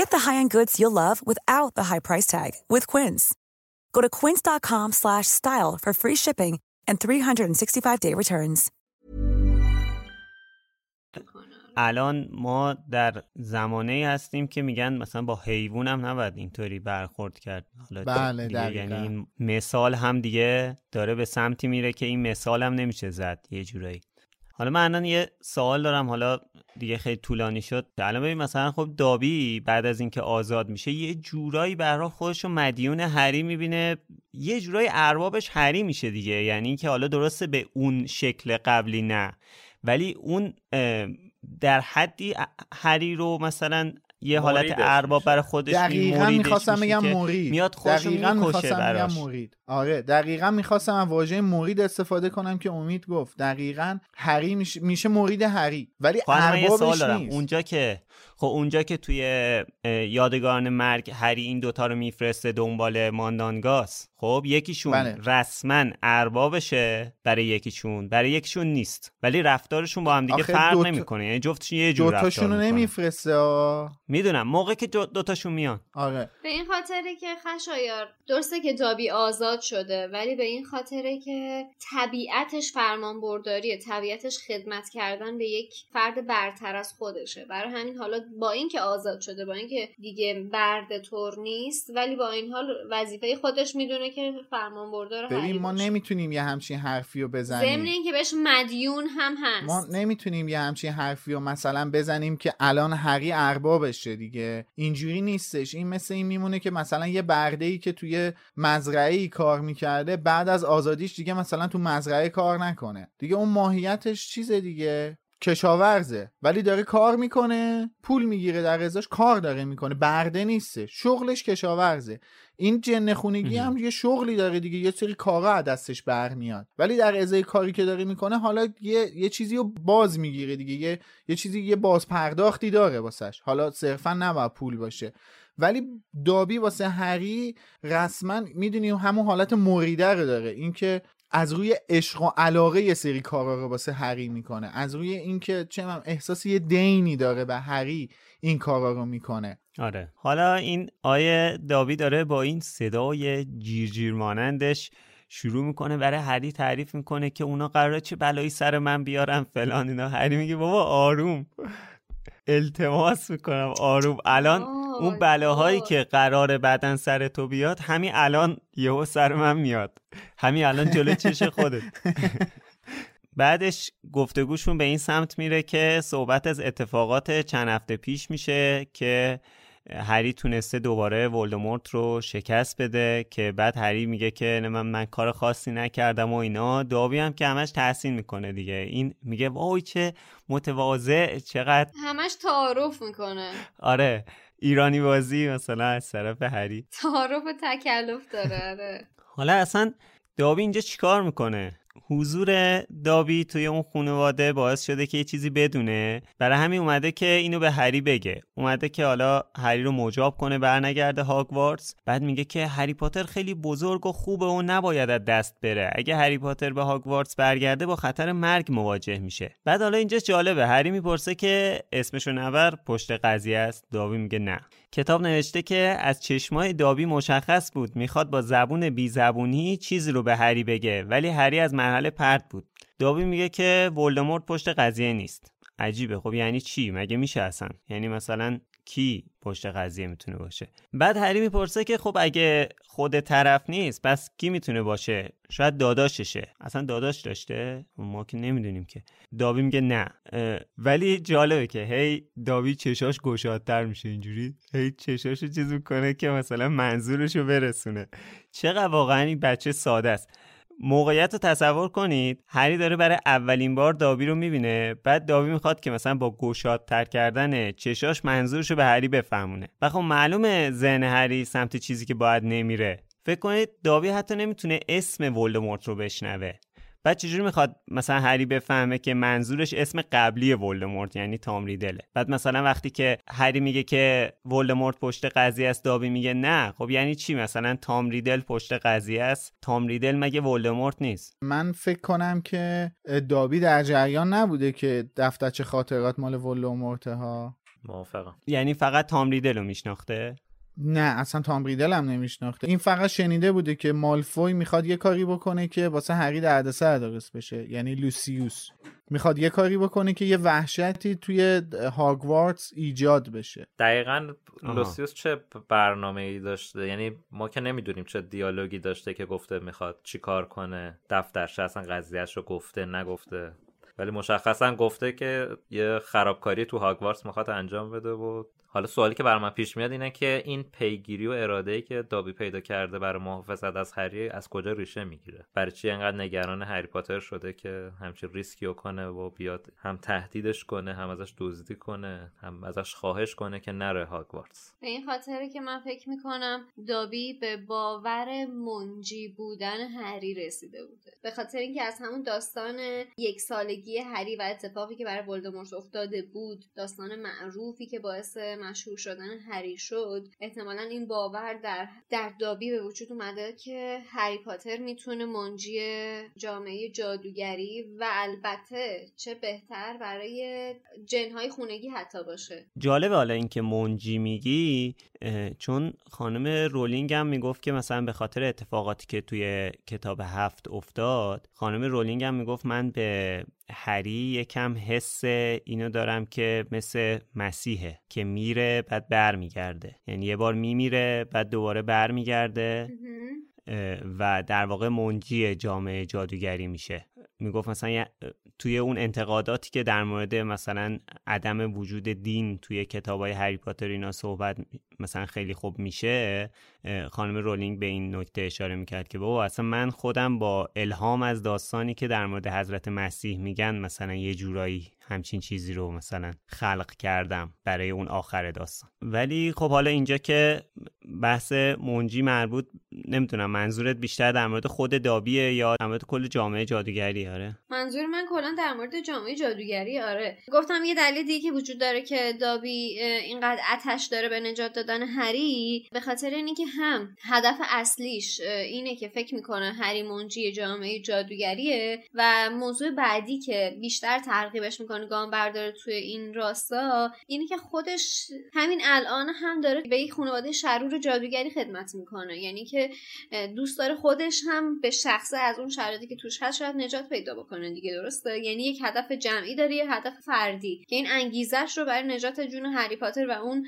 Get the high-end goods you'll love without the high price tag with Quince. Go to quince.com slash style for free shipping and 365-day returns. الان ما در زمانه هستیم که میگن مثلا با حیوان هم نباید اینطوری برخورد کرد حالا بله دیگه دقیقاً. یعنی این مثال هم دیگه داره به سمتی میره که این مثال هم نمیشه زد یه جورایی حالا من الان یه سوال دارم حالا دیگه خیلی طولانی شد. الان ببین مثلا خب دابی بعد از اینکه آزاد میشه یه جورایی برای خودش رو مدیون هری می‌بینه. یه جورایی اربابش هری میشه دیگه. یعنی که حالا درسته به اون شکل قبلی نه. ولی اون در حدی هری رو مثلا یه حالت ارباب. برای خودش دقیقا می‌خواستم بگم که مرید میاد دقیقا می‌خواستم بگم مرید آره دقیقا می‌خواستم از واژه مرید استفاده کنم که امید گفت. دقیقا هری میشه, مرید هری ولی اربابش دارم. نیست. اونجا که خب اونجا که توی یادگاران مرگ هری این دوتا رو میفرسته دنبال ماندانگاس خب یکیشون بله. رسما اربابشه برای یکیشون برای یکیشون نیست. ولی رفتارشون با هم دیگه فرق دوتا- نمی‌کنه. یعنی جفتشون یه جور دوتاشون رفتار رو نمیفرسته. می‌دونم. موقع که دو دوتاشون میان. آره. به این خاطره که خشایار درسته که دابی آزاد شده ولی به این خاطره که طبیعتش فرمان برداریه طبیعتش خدمت کردن به یک فرد برتر از خودشه. برای همین حالا با اینکه آزاد شده با اینکه دیگه برد طور نیست ولی با این حال وظیفه خودش می‌دونه که فرمان بردار ببین ما نمی‌تونیم یه همچین حرفی رو ضمن بزنیم اینکه بهش مدیون هم هست. ما نمی‌تونیم یه همچین حرفی رو مثلا بزنیم که الان هری اربابشه دیگه. اینجوری نیستش. این مثل این میمونه که مثلا یه برده ای که توی مزرعه ای کار می‌کرده بعد از آزادیش دیگه مثلا تو مزرعه کار نکنه. دیگه اون ماهیتش چیزه دیگه. کشاورزه ولی داره کار می‌کنه پول می‌گیره در ازاش کار داره می‌کنه برده نیسته. شغلش کشاورزه. این جن خونگی هم یه شغلی داره دیگه یه سری کارا از دستش برمیاد. ولی در ازای کاری که داره می‌کنه حالا یه, یه چیزی رو باز می‌گیره دیگه یه, یه چیزی یه باز پرداختی داره واسش. حالا صرفا نباید پول باشه. ولی دابی واسه هری رسما می‌دونی همون حالت مریده رو داره. اینکه از روی عشق و علاقه یه سری کارا رو واسه هری می‌کنه. از روی اینکه چه می‌دونم احساس یه دینی داره به هری این کارا رو می‌کنه. آره. حالا این آیه داوی داره با این صدای جیرجیر مانندش شروع می‌کنه برای هری تعریف می‌کنه که اونا قراره چه بلایی سر من بیارن فلان اینا. هری میگه بابا آروم. التماس می‌کنم آروم. الان اون بلاهایی. که قرار بعدن سر تو بیاد همین الان یهو سر من میاد. همین الان جلو چش خودت. بعدش گفتگوشون به این سمت میره که صحبت از اتفاقات چند هفته پیش میشه که هری تونسته دوباره ولدمورت رو شکست بده که بعد هری میگه که من, من کار خاصی نکردم و اینا. داوی هم که همش تحسین می‌کنه دیگه. این میگه وای چه متواضع چقدر همش تعارف می‌کنه. آره. ایرانی بازی مثلا از طرف هری. تعارف و تکلف داره آره. حالا اصلا دابی اینجا چیکار می‌کنه؟ حضور دابی توی اون خانواده باعث شده که یه چیزی بدونه. برای همین اومده که اینو به هری بگه. اومده که حالا هری رو مجاب کنه برنگرده هاگوارتس بعد میگه که هری پاتر خیلی بزرگ و خوبه و نباید از دست بره. اگه هری پاتر به هاگوارتس برگرده با خطر مرگ مواجه میشه. بعد حالا اینجا جالبه. هری می‌پرسه که اسمشو نبر پشت قضیه است. دابی میگه نه. کتاب نوشته که از چشمای دابی مشخص بود می‌خواد با زبون بی زبونی چیزی رو به هری بگه ولی هری از مرحله پرت بود. دابی میگه که ولدمورت پشت قضیه نیست. عجیبه. خب یعنی چی؟ مگه میشه اصلا؟ یعنی مثلا کی پشت قضیه می‌تونه باشه. بعد هری می‌پرسه که خب اگه خود طرف نیست پس کی می‌تونه باشه؟ شاید داداششه اصلا داداش داشته؟ ما که نمی‌دونیم که. داوی میگه نه. ولی جالبه که هی داوی چشاش گشادتر میشه اینجوری. هی چشاشو چیز می‌کنه که مثلا منظورشو برسونه. چقدر واقعا این بچه ساده است. موقعیت رو تصور کنید هری داره برای اولین بار دابی رو می‌بینه بعد دابی می‌خواد که مثلا با گشادتر کردن چشاش منظورش رو به هری بفهمونه. و خب معلومه ذهن هری سمت چیزی که باید نمیره. فکر کنید دابی حتی نمی‌تونه اسم ولدمورت رو بشنوه. بعد چجوری می‌خواد مثلا هری بفهمه که منظورش اسم قبلی ولدمورت یعنی تام ریدله؟ بعد مثلا وقتی که هری میگه که ولدمورت پشت قضیه است دابی میگه نه. خب یعنی چی؟ مثلا تام ریدل پشت قضیه است. تام ریدل مگه ولدمورت نیست؟ من فکر کنم که دابی در جریان نبوده که دفترچه خاطرات مال ولدمورت ها موافقم. یعنی فقط تام ریدل رو میشناخته؟ نه اصلا تام ریدل هم نمیشناخته. این فقط شنیده بوده که مالفوی می‌خواد یه کاری بکنه که واسه هری دردسر درست بشه یعنی لوسیوس. می‌خواد یه کاری بکنه که یه وحشتی توی هاگوارتس ایجاد بشه. دقیقا لوسیوس چه برنامه ای داشته؟ یعنی ما که نمی‌دونیم چه دیالوگی داشته که گفته می‌خواد چی کار کنه. دفترش اصلا قضیهش رو گفته نگفته. ولی مشخصا گفته که یه خرابکاری تو هاگوارتس می‌خواد انجام بده و حالا سوالی که بر من پیش میاد اینه که این پیگیری و اراده ای که دابی پیدا کرده برای محافظت از هری از کجا ریشه می‌گیره؟ برای چی انقدر نگران هری پاتر شده که همچین ریسکی رو کنه و بیاد هم تهدیدش کنه هم ازش دزدی کنه هم ازش خواهش کنه که نره هاگوارتس به این خاطره که من فکر می‌کنم دابی به باور منجی بودن هری رسیده بوده. به خاطر اینکه از همون داستان یک سالگی هری و اتفاقی که برای ولدمورت افتاده بود داستان معروفی که باعث مشهور شدن هری شد. احتمالا این باور در در دابی به وجود اومده که هری پاتر می‌تونه منجی جامعه جادوگری و البته چه بهتر برای جنهای خونگی حتی باشه. جالبه حالا اینکه منجی میگی چون خانم رولینگ هم می‌گفت که مثلا به خاطر اتفاقاتی که توی کتاب هفت افتاد خانم رولینگ هم می‌گفت من به هری یکم حس اینو دارم که مثل مسیحه که میره بعد برمیگرده. یعنی یه بار میمیره بعد دوباره برمیگرده. و در واقع منجی جامعه جادوگری میشه. می‌گفت مثلا توی اون انتقاداتی که در مورد مثلا عدم وجود دین توی کتاب های هری پاتر اینا صحبت مثلا خیلی خوب میشه خانم رولینگ به این نکته اشاره می‌کرد که بابا اصلا من خودم با الهام از داستانی که در مورد حضرت مسیح میگن مثلا یه جورایی همچین چیزی رو مثلا خلق کردم برای اون آخر داستان. ولی خب حالا اینجا که بحث منجی مربوط نمی‌تونم منظورت بیشتر در مورد خود دابیه یا در مورد کل جامعه جادوگری؟ آره. منظور من کلا در مورد جامعه جادوگری آره. گفتم یه دلیل دیگه که وجود داره که دابی اینقدر اتش داره به نجات دادن هری به خاطر اینه که هم هدف اصلیش اینه که فکر می‌کنه هری منجی جامعه جادوگریه و موضوع بعدی که بیشتر ترغیبش می‌کنه گام برداره توی این راستا اینه که خودش همین الان هم داره به یک خانواده شرور جادوگری خدمت می‌کنه. یعنی که دوست داره خودش هم به شخصه از اون شرایطی که توش هست شاید نجات پیدا بکنه دیگه درسته؟ یعنی یک هدف جمعی داره یه هدف فردی که این انگیزش رو برای نجات جون هری پاتر و اون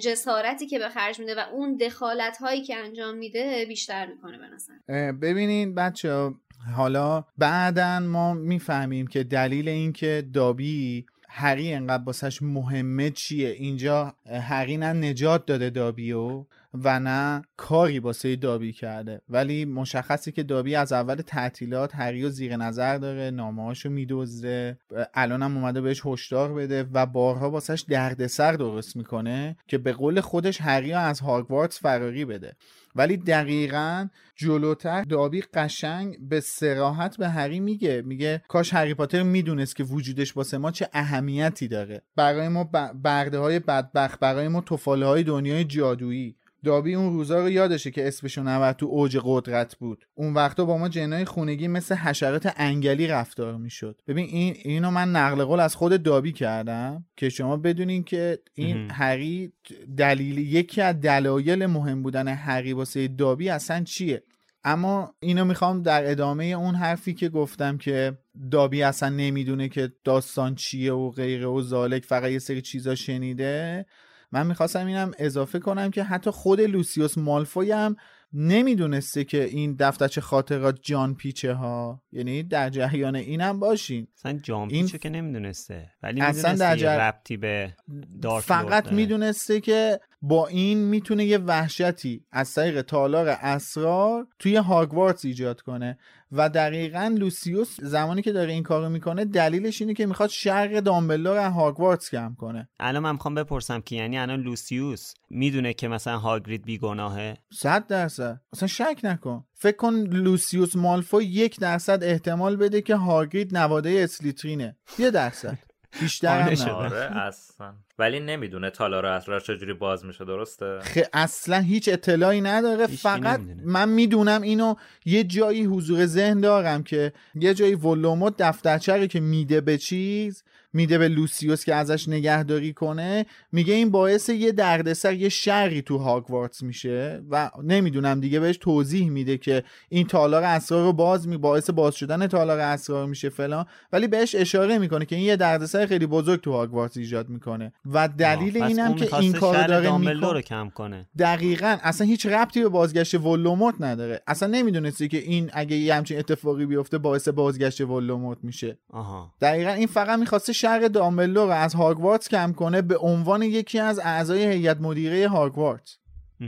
جسارتی که به خرج میده و اون دخالت هایی که انجام میده بیشتر می‌کنه به ببینین بچه حالا بعدا ما می‌فهمیم که دلیل اینکه دابی هری انقدر باسش مهمه چیه. اینجا هری نه نجات داده دابیو. و نه کاری باسه دابی کرده. ولی مشخصی که دابی از اول تعطیلات هری و زیر نظر داره نامه‌هاشو میدزده. هم اومده بهش هشدار بده و بارها باسش دردسر درست می‌کنه که به قول خودش هری از هاگوارتس فراری بده. ولی دقیقا جلوتر دابی قشنگ به سراحت به هری میگه. میگه کاش هری پاتر می‌دونست که وجودش واسه ما چه اهمیتی داره. برای ما برده های بدبخت برای ما توفاله های دنیای جادویی. دابی اون روزا رو یادشه که اسمشو نبرد تو اوج قدرت بود. اون وقتا با ما جنای خونگی مثل حشرات انگلی رفتار می‌شد. ببین این اینو من نقل قول از خود دابی کردم که شما بدونین که این هری دلیل یکی از دلایل مهم بودن هری واسه دابی اصلا چیه؟ اما اینو می‌خوام در ادامه اون حرفی که گفتم که دابی اصلا نمی‌دونه که داستان چیه و غیره و زالک فقط یه سری چیزا شنیده. من می‌خواستم اینم اضافه کنم که حتی خود لوسیوس مالفوی هم نمی‌دونسته که این دفترچه خاطرات جان پیچه ها. یعنی در جریان اینم باشین. اصلا جان پیچه که نمی‌دونسته. ولی اصلا در جر- ربطی به دارک فقط. می‌دونسته که با این می‌تونه یه وحشتی از طریق تالار اسرار توی هاگوارتس ایجاد کنه. و دقیقا لوسیوس زمانی که داره این کارو می‌کنه دلیلش اینه که می‌خواد شرق دامبلدور از هاگوارتس کم کنه. الان من می‌خوام بپرسم که یعنی الان لوسیوس می‌دونه که مثلا هاگرید بیگناهه؟ صد درصد. اصلا شک نکن. فکر کن لوسیوس مالفوی یک درصد احتمال بده که هاگرید نواده اسلیترینه. یه درصد. بیشتر هم نه. آره اصلا ولی نمی‌دونه تالار اسرار چجوری باز میشه درسته خ... اصلا هیچ اطلاعی نداره فقط نمی‌دونه. من می‌دونم اینو یه جایی حضور ذهن دارم که یه جایی ولوموت دفترچه که میده به چیز میده به لوسیوس که ازش نگهداری کنه میگه این باعث یه دردسر یه شری تو هاگوارتس میشه و نمی‌دونم دیگه بهش توضیح میده که این تالار اسرار رو باز می باعث باز شدن تالار اسرار میشه فلان. ولی بهش اشاره می‌کنه که این یه دردسر خیلی بزرگ تو هاگوارتس ایجاد می‌کنه و دلیل اینم که این کار شر داره می‌کنه رو کم کنه. دقیقا اصلا هیچ ربطی به بازگشت ولوموت نداره. اصلا نمی‌دونستی که این اگه یه همچین اتفاقی بیفته باعث بازگشت ولوموت میشه. آها. دقیقا این فقط می‌خواسته شر دامبلدور رو از هاگوارتس کم کنه به عنوان یکی از اعضای هیئت مدیره هاگوارتس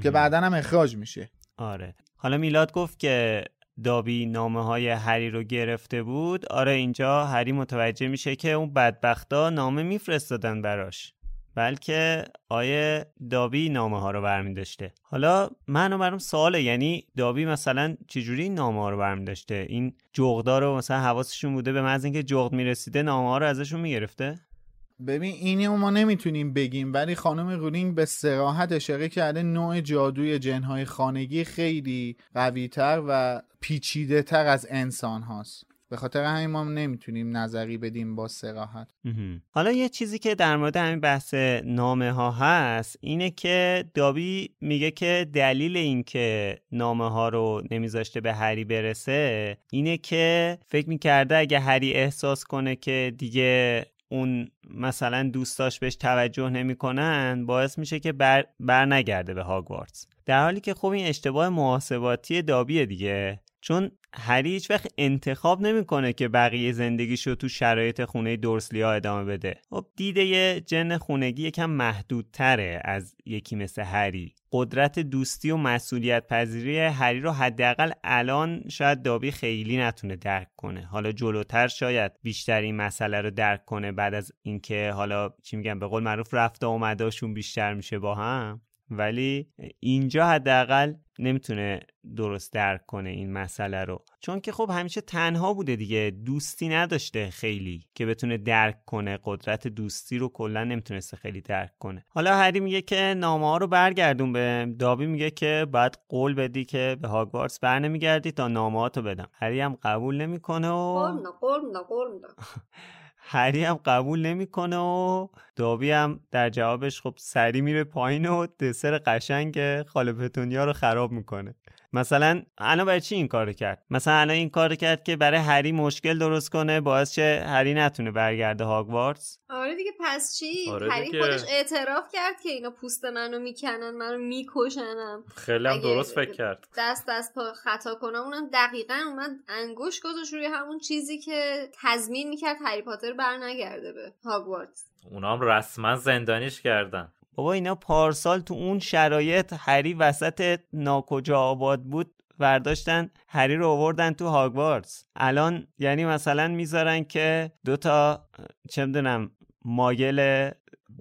که بعدا هم اخراج میشه. آره. حالا میلاد گفت که دابی نامه های هری رو گرفته بود. آره اینجا هری متوجه میشه که اون بدبختا نامه میفرستادن براش. بلکه آیه دابی نامه ها رو برمی داشته حالا منو برام سواله یعنی دابی مثلا چجوری این نامه ها رو برمی داشته این جغدا رو مثلا حواسشون بوده به محض اینکه جغد می‌رسیده نامه ها رو ازشون می‌گرفته؟ ببین اینی ما نمی‌تونیم بگیم ولی خانم رولینگ به سراحت اشاره کرده نوع جادوی جنهای خانگی خیلی قویتر و پیچیده تر از انسان هاست. به خاطر همین ما نمی‌تونیم نظری بدیم با سراحت. حالا یه چیزی که در مورد همین بحث نامه ها هست اینه که دابی میگه که دلیل اینکه نامه ها رو نمیذاشته به هری برسه اینه که فکر می‌کرده اگه هری احساس کنه که دیگه اون مثلا دوستاش بهش توجه نمی‌کنن باعث میشه که بر, بر نگرده به هاگوارتس. در حالی که خب این اشتباه محاسباتی دابیه دیگه. چون هری هیچ وقت انتخاب نمی‌کنه که بقیه زندگیشو تو شرایط خونه دورسلی ها ادامه بده. خب دیده یه جن خونگی یکم محدودتره از یکی مثل هری. قدرت دوستی و مسئولیت پذیری هری رو حداقل الان شاید دابی خیلی نتونه درک کنه. حالا جلوتر شاید بیشتر این مسئله رو درک کنه بعد از اینکه حالا چی میگم به قول معروف رفت آمداشون بیشتر میشه با هم. ولی اینجا حداقل نمی‌تونه درست درک کنه این مسئله رو. چون که خب همیشه تنها بوده دیگه دوستی نداشته خیلی که بتونه درک کنه قدرت دوستی رو کلا نمی‌تونسته خیلی درک کنه. حالا هری میگه که نامه ها رو برگردون به دابی میگه که باید قول بدی که به هاگوارتس بر نمیگردی تا نامه رو بدم. هری هم قبول نمی‌کنه و قول قول قول. هری هم قبول نمی‌کنه و دابی هم در جوابش خب سری میره پایین و دسر قشنگ خاله پتونیا رو خراب می‌کنه. مثلا الان برای چی این کارو کرد؟ مثلا الان این کارو کرد که برای هری مشکل درست کنه باعث شه هری نتونه برگرده هاگوارتس آره دیگه پس چی؟ آره هری دیگه. خودش اعتراف کرد که اینا پوست منو می‌کنن منو میکشنم. خیلی هم درست فکر کرد. دست دست پا خطا کنم اونم دقیقا اومد انگوش گذاشت روی همون چیزی که تضمین می‌کرد هری پاتر بر نگرده به هاگوارتس اونا هم رسما زندانیش کردن. بابا اینا پارسال تو اون شرایط هری وسط ناکجا آباد بود برداشتن هری رو آوردن تو هاگوارتس الان یعنی مثلا می‌ذارن که دوتا چه می‌دونم مایل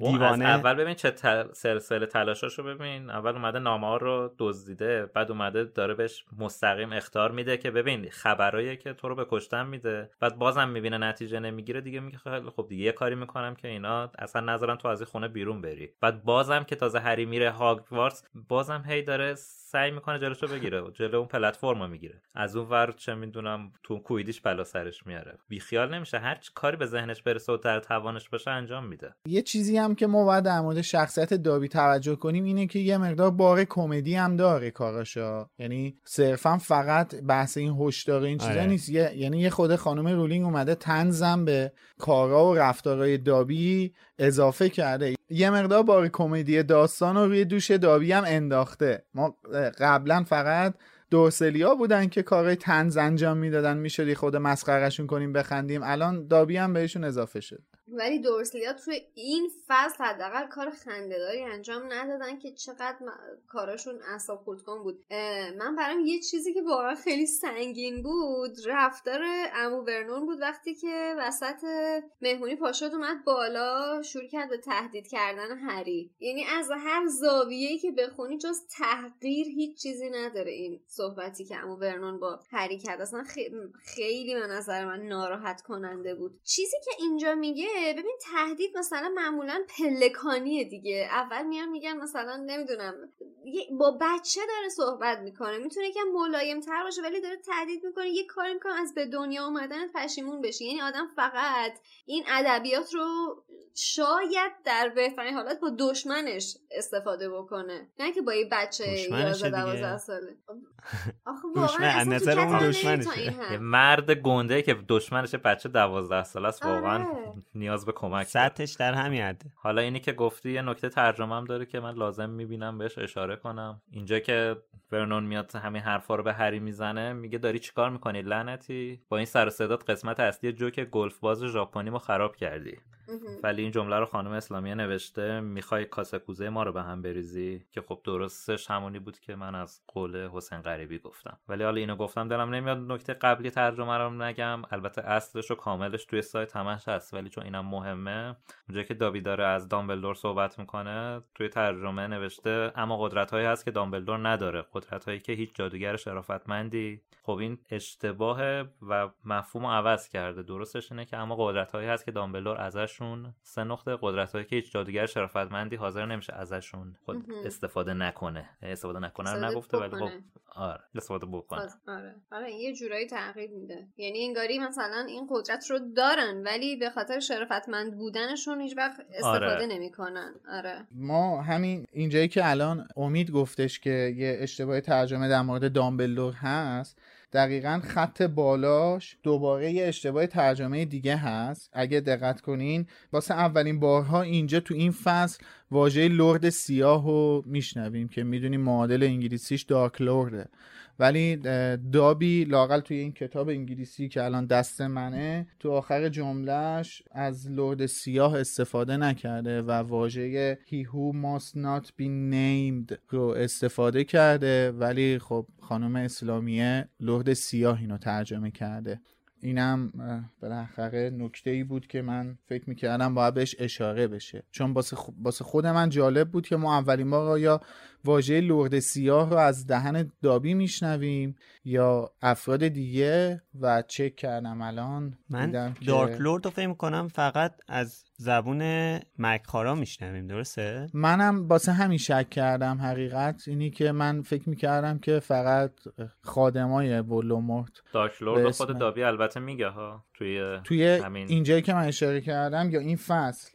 اون از دیوانه. اول ببین چه تل... سلسله تلاشاشو ببین. اول اومده نامه ها رو دزدیده بعد اومده داره بهش مستقیم اختار میده که ببین خبرایی که تو رو به کشتن میده. بعد بازم می‌بینه نتیجه نمی‌گیره دیگه میگه خیلی خب دیگه یه کاری می‌کنم که اینا اصلا نذارن تو از این خونه بیرون بری. بعد بازم که تازه هری میره هاگوارتس بازم هی داره سعی می‌کنه جلوشو بگیره. جلو اون پلتفرم می‌گیره. از اون ور چه می‌دونم تو کویدیش بلا سرش میاره. بیخیال نمیشه. هر چی کاری به ذهنش برسه و در توانش باشه انجام میده. یه چیزی هم هم که ما باید در مورد شخصیت دابی توجه کنیم اینه که یه مقدار بار کمدی هم داره کاراشا. یعنی صرفا فقط بحث این هشدار این چیزا آره. نیست. یه- یعنی یه خود خانم رولینگ اومده تنزم به کارا و رفتارهای دابی اضافه کرده. یه مقدار بار کمدی داستان رو روی دوش دابی هم انداخته. ما قبلا فقط دورسلیا بودن که کارهای تنز انجام می‌دادن. می‌شد خود مسخرهشون کنیم بخندیم. الان دابی هم بهشون اضافه شد ولی دورسلیا توی این فصل حداقل کار خندهداری انجام ندادن که چقدر کاراشون اعصاب خورد کن بود من برام یه چیزی که واقعا خیلی سنگین بود رفتار امو ورنون بود وقتی که وسط مهمونی پاشد اومد بالا شروع کرد به تهدید کردن هری. یعنی از هر زاویه‌ای که بخونی جز تحقیر هیچ چیزی نداره این صحبتی که امو ورنون با هری کرد. اصلا خی- خیلی به نظر من ناراحت کننده بود. چیزی که اینجا میگه ببین تهدید مثلا معمولا پلکانیه دیگه. اول میان میگن مثلا نمی‌دونم با بچه داره صحبت می‌کنه. می‌تونه یکم ملایم تر باشه ولی داره تهدید می‌کنه. یه کاری می‌کنه از به دنیا اومدنت پشیمون بشی یعنی آدم فقط این ادبیات رو شاید در بهترین حالت با دشمنش استفاده بکنه. نه که با یه بچه دشمنشه 11 دیگه. 12 ساله. آخه دشمن، واقعا نظر اون دشمنشه. مرد گنده که دشمنش بچه دوازده ساله است واقعا آره. نیاز به کمک. سطحش در همین حده. حالا اینی که گفتی یه نکته ترجمه هم داره که من لازم می‌بینم بهش اشاره کنم. اینجا که ورنون میاد همین حرفا رو به هری می‌زنه میگه داری چیکار می‌کنی؟ لعنتی. با این سر و صدات قسمت اصلی جوک گلف باز ژاپنی ما خراب کردی. ولی این جمله رو خانم اسلامیه نوشته می‌خوای کاسه کوزه ما رو به هم بریزی؟ که خب درستش همونی بود که من از قول حسین غریبی گفتم. ولی حالا اینو گفتم دلم نمیاد نکته قبلی ترجمه رو نگم. البته اصلش و کاملش توی سایت همش هست ولی چون اینم مهمه اونجا که دابی داره از دامبلدور صحبت می‌کنه توی ترجمه نوشته اما قدرت هایی هست که دامبلدور نداره. قدرت هایی که هیچ جادوگر شرافتمندی. خب این اشتباه و مفهوم عوض کرده. درستش اینه که اما قدرت هایی هست که دامبلدور ازشون. سه نقطه قدرت هایی که هیچ جادوگر شرافتمندی حاضر نمیشه ازشون خود مهم. استفاده نکنه. استفاده نکنه رو نگفته ولی خب. آره استفاده بکنه. باز- آره. آره یه جورایی تغییر میده. یعنی انگاری مثلا این قدرت رو دارن ولی به خاطر شرافتمند بودنشون هیچ وقت استفاده آره. نمی‌کنن. آره. ما همین اینجایی که الان امید گفتش که یه اشتباه ترجمه در مورد دامبلدور هست دقیقا خط بالاش دوباره یه اشتباه ترجمه دیگه هست. اگه دقت کنین واسه اولین بارها اینجا تو این فصل واژه لرد سیاه رو میشنویم که می‌دونیم معادل انگلیسیش دارک لورده ولی دابی لاقل توی این کتاب انگلیسی که الان دست منه تو آخر جملهش از لرد سیاه استفاده نکرده و واژه he who must not be named رو استفاده کرده. ولی خب خانم اسلامیه لرد سیاه اینو ترجمه کرده. اینم بالاخره نکته ای بود که من فکر می‌کردم باید بهش اشاره بشه. چون واسه خود من جالب بود که ما اولین بار یا واژه لرد سیاه رو از دهن دابی میشنویم یا افراد دیگه و چک کردم الان. من دیدم که- دارک لورد رو فکر کنم فقط از زبون مکخارا میشنویم درسته؟ منم باسه همین شک کردم حقیقت اینی که من فکر می‌کردم که فقط خادمای ولدمورت Dark Lord خود دابی البته میگه ها توی توی همین. اینجایی که من اشاره کردم یا این فصل؟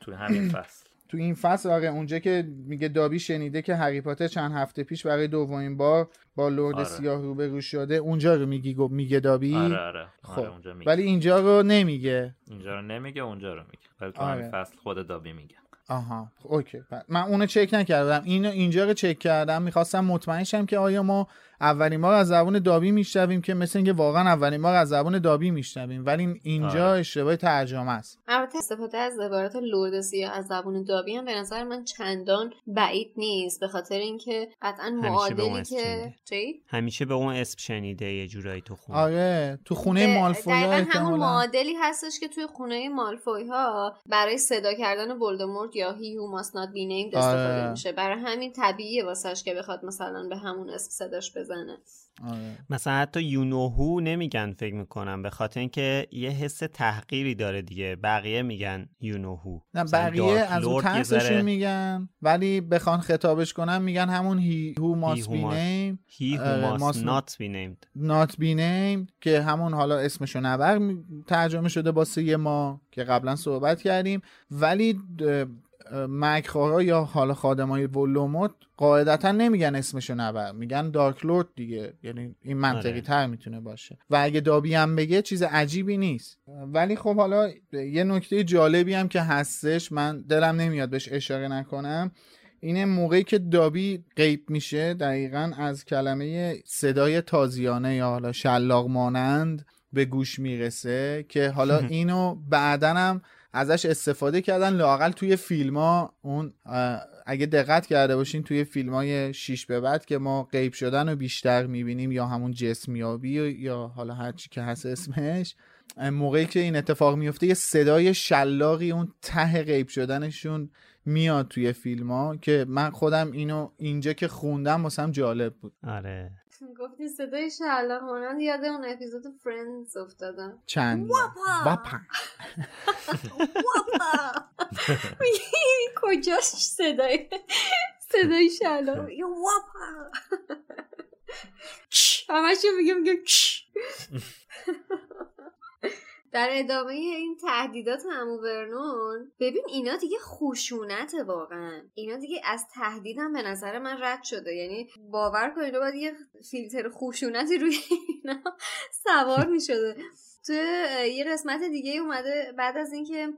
توی همین فصل. تو این فصل آره اونجا که میگه دابی شنیده که هری پاتر چند هفته پیش برای دومین بار با لرد آره. سیاه روبرو شده اونجا رو میگی گو- میگه دابی؟ آره آره, خب. آره اونجا میگه. ولی اینجا رو نمیگه. اینجا رو نمیگه اونجا رو میگه. ولی تو آره. فصل خود دابی میگه. آها. اوکی. من اونو چک نکردم. اینو اینجا رو چک کردم. می‌خواستم مطمئن شم که آیا ما اولین بار از زبون دابی میشنویم که مثل اینکه واقعا اولین بار از زبون دابی میشنویم ولی اینجا آره. اشتباه ترجمه است البته استفاده از عبارت لرد سیاه از زبون دابی هم به نظر من چندان بعید نیست به خاطر اینکه قطعا معادلی که. چی؟ همیشه به اون اسم شنیده یه جورایی تو خونه آره تو خونه مالفویا دقیقا همون معادلی هستش که توی خونه مالفوی ها برای صدا کردن ولدمورت یا هی هو ماست نات بی استفاده آره. میشه برای همین طبیعیه واسش که بخواد مثلا به همون اسم صداش بزنه. آره. مثلا حتی یونوهو نمیگن فکر می‌کنم به خاطر اینکه یه حس تحقیری داره دیگه. بقیه میگن یونوهو. نه بقیه از اون ترسشون میگن ولی بخوان خطابش کنن میگن همون هی هو ماست بی نیم هی who must not be named. نات بی نیم که همون حالا اسمشو نبر ترجمه شده با سه ما که قبلا صحبت کردیم. ولی مکخارا یا حالا خادمای ولوموت قاعدتا نمیگن اسمشو نبر. میگن دارک لورد دیگه. یعنی این منطقی آره. تر می‌تونه باشه. و اگه دابی هم بگه چیز عجیبی نیست. ولی خب حالا یه نکته جالبی هم که هستش من دلم نمیاد بهش اشاره نکنم اینه موقعی که دابی غیب میشه دقیقا از کلمه صدای تازیانه یا حالا شلاق مانند به گوش می‌رسه که حالا اینو بعدن هم ازش استفاده کردن لاقل توی فیلم ها اون اگه دقت کرده باشین توی فیلم های شیش به بعد که ما غیب شدن رو بیشتر می‌بینیم یا همون جسمیابی یا حالا هرچی که هست اسمش موقعی که این اتفاق میفته یه صدای شلاقی اون ته غیب شدنشون میاد توی فیلم ها که من خودم اینو اینجا که خوندم واسم جالب بود. آره. گفتی صدای شعلاق مانند یاد اون اپیزود فرندز افتادم. چند واپا واپا واپا میگی کجاش صدای صدای شعلاق یا واپا همشون میگه میگه در ادامه این تهدیدات همو ورنون ببین اینا دیگه خشونته واقعا. اینا دیگه از تهدیدم به نظر من رد شده. یعنی باور کنید باید یه فیلتر خشونتی روی اینا سوار می‌شده. تو یه قسمت دیگه اومده بعد از اینکه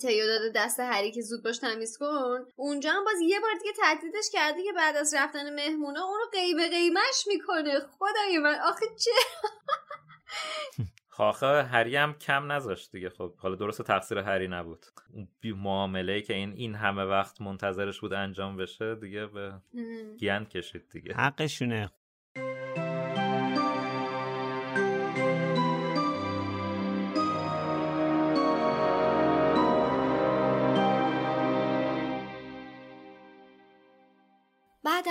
تیو داده دست هری که زود باش تمیز کن اونجا هم باز یه بار دیگه تهدیدش کرده که بعد از رفتن مهمونا اونو قیمه قیمش می‌کنه. خدای من آخه چه؟ خاخه هری هم کم نذاشت دیگه. خب حالا درست تقصیر هری نبود. اون بی معامله که این این همه وقت منتظرش بود انجام بشه دیگه به گند کشید دیگه. حقشونه.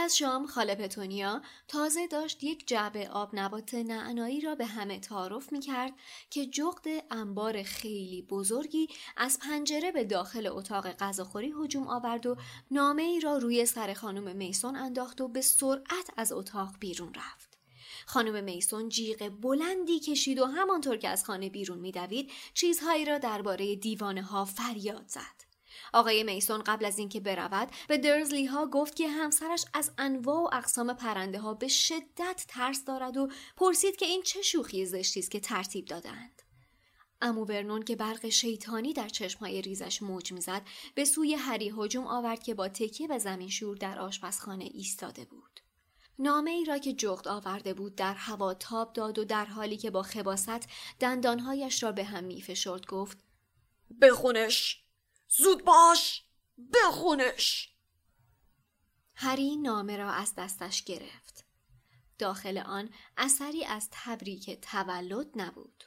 از شام خاله پتونیا تازه داشت یک جعبه آب نبات نعنایی را به همه تعارف می کرد که جغد انبار خیلی بزرگی از پنجره به داخل اتاق غذاخوری هجوم آورد و نامه ای را روی سر خانم میسون انداخت و به سرعت از اتاق بیرون رفت. خانم میسون جیغ بلندی کشید و همانطور که از خانه بیرون میدوید چیزهایی را درباره دیوانه ها فریاد زد. آقای میسون قبل از اینکه برود به درزلی ها گفت که همسرش از انواع و اقسام پرنده ها به شدت ترس دارد و پرسید که این چه شوخی زشتی است که ترتیب دادند. امو برنون که برق شیطانی در چشمهای ریزش موج می‌زد به سوی هری هجوم آورد که با تکیه به زمین شور در آشپزخانه ایستاده بود. نامه ای را که جغد آورده بود در هوا تاب داد و در حالی که با خباست دندانهایش را به هم میفشرد گفت بخونش زود باش بخونش هری نامه را از دستش گرفت. داخل آن اثری از تبریک تولد نبود.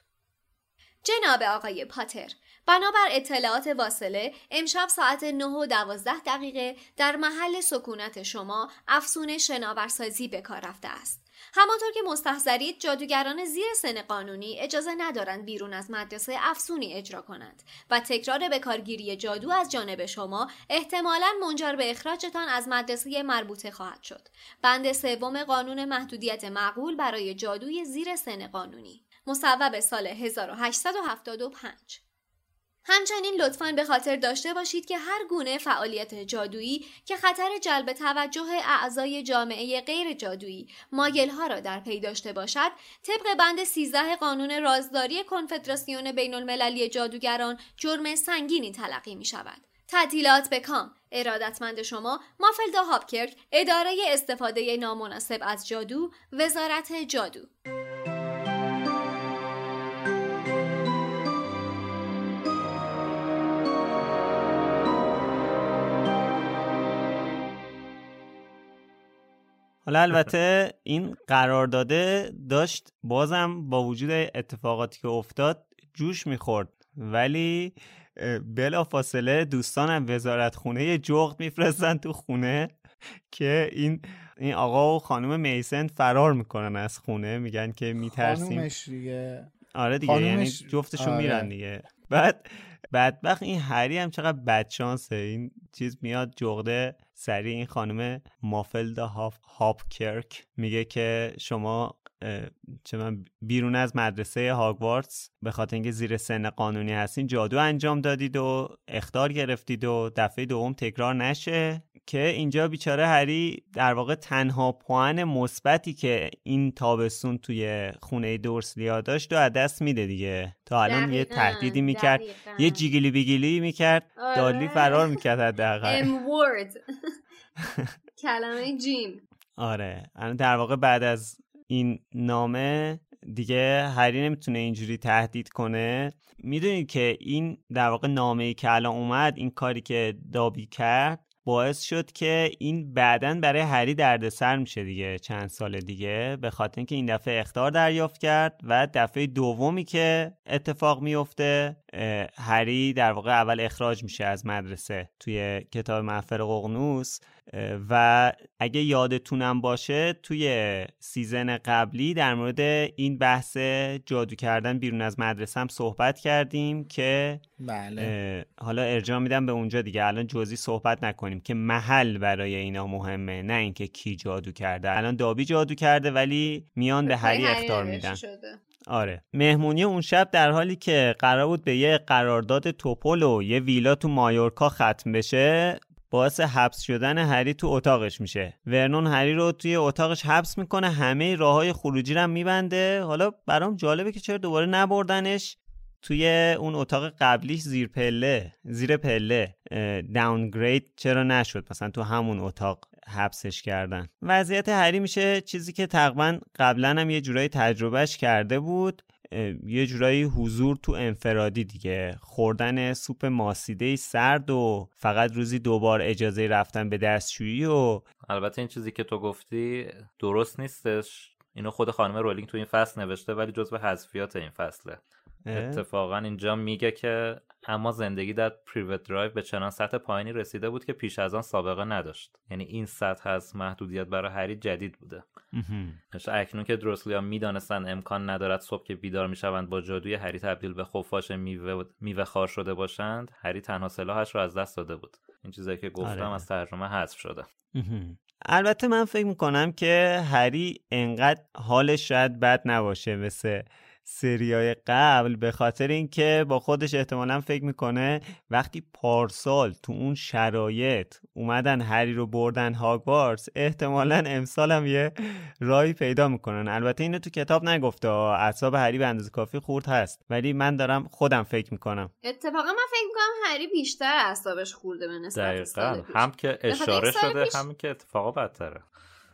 جناب آقای پاتر بنابر اطلاعات واصله امشب ساعت 9 و 12 دقیقه در محل سکونت شما افسون شناورسازی به کار رفته است. همانطور که مستحضرید جادوگران زیر سن قانونی اجازه ندارند بیرون از مدرسه افسونی اجرا کنند و تکرار به کارگیری جادو از جانب شما احتمالا منجر به اخراجتان از مدرسه مربوطه خواهد شد. بند سوم قانون محدودیت معقول برای جادوی زیر سن قانونی مصوب سال 1875 همچنین لطفاً به خاطر داشته باشید که هر گونه فعالیت جادویی که خطر جلب توجه اعضای جامعه غیر جادویی ماگلها را در پی داشته باشد طبق بند 13 قانون رازداری کنفدراسیون بین المللی جادوگران جرم سنگینی تلقی می شود. تعطیلات به کام ارادتمند شما مافلدا هاپکرک اداره استفاده نامناسب از جادو وزارت جادو حالا البته این قرار داده داشت بازم با وجود اتفاقاتی که افتاد جوش می‌خورد. ولی بلا فاصله دوستانم وزارت خونه جغد میفرستن تو خونه که این این آقا و خانم میسن فرار می‌کنن از خونه. میگن که میترسیم. خانومش دیگه. آره دیگه یعنی جفتشون آره. میرن دیگه. بعد بدبخت این هری هم چقدر بدشانسه. این چیز میاد جغده سری این خانم مافلدا هاف هاپکرک میگه که شما چه من بیرون از مدرسه هاگوارتس به خاطر اینکه زیر سن قانونی هستین جادو انجام دادید و اختار گرفتید و دفعه دوم تکرار نشه. که اینجا بیچاره هری در واقع تنها پوان مثبتی که این تابستون توی خونه دورسلیا داشت و دست میده دیگه. تا الان یه تهدیدی می‌کرد یه جیگیلی بیگیلی می‌کرد آره. دالی فرار می‌کرد حداقل. کلمه جیم. آره. در واقع بعد از این نامه دیگه هری نمی‌تونه اینجوری تهدید کنه. می‌دونید که این در واقع نامه ای که الان اومد این کاری که دابی کرد باعث شد که این بعدا برای هری دردسر میشه دیگه چند سال دیگه به خاطر اینکه این دفعه اختار دریافت کرد و دفعه دومی که اتفاق میفته هری در واقع اول اخراج میشه از مدرسه توی کتاب محفر ققنوس و اگه یادتونم باشه توی سیزن قبلی در مورد این بحث جادو کردن بیرون از مدرسه هم صحبت کردیم که بله. حالا ارجاع میدم به اونجا دیگه. الان جزئی صحبت نکنیم که محل برای اینا مهمه نه اینکه کی جادو کرده. الان دابی جادو کرده ولی میان به هری اختار میدن. آره. مهمونی اون شب در حالی که قرار بود به یه قرارداد توپل و یه ویلا تو مایورکا ختم بشه باعث حبس شدن هری تو اتاقش میشه. ورنون هری رو توی اتاقش حبس می‌کنه همه راه های خروجی رو میبنده. حالا برام جالبه که چرا دوباره نبردنش توی اون اتاق قبلیش زیر پله زیر پله داونگرید چرا نشد؟ مثلا تو همون اتاق حبسش کردن. وضعیت هری میشه چیزی که تقریبا قبلا هم یه جورایی تجربهش کرده بود یه جورایی حضور تو انفرادی دیگه. خوردن سوپ ماسیده سرد و فقط روزی دوبار اجازه رفتن به دستشویی و البته این چیزی که تو گفتی درست نیستش. اینو خود خانم رولینگ تو این فصل نوشته ولی جزو حذفیات این فصله. اتفاقا اینجا میگه که اما زندگی در پریوت درایو به چنان سطح پایینی رسیده بود که پیش از آن سابقه نداشت. یعنی این سطح از محدودیت برای هری جدید بوده. اکنون که درسلیا می‌دانستن امکان ندارد صبح که بیدار می‌شوند با جادوی هری تبدیل به خفاش میوه, میوه خوار شده باشند هری تنها سلاحش رو از دست داده بود. این چیزایی که گفتم آره. از ترجمه حذف شده. البته من فکر می‌کنم که هری انقدر حالش شاید بد نباشه مثل سریای قبل به خاطر اینکه با خودش احتمالا فکر می‌کنه وقتی پارسال تو اون شرایط اومدن هری رو بردن هاگوارتس احتمالا امسال هم یه رای پیدا می‌کنن. البته اینو تو کتاب نگفته اعصاب هری به اندازه کافی خورد هست. ولی من دارم خودم فکر می‌کنم. اتفاقا من فکر می‌کنم هری بیشتر اعصابش خورده به نسبت هم که اشاره شده هم که اتفاقا بدتره.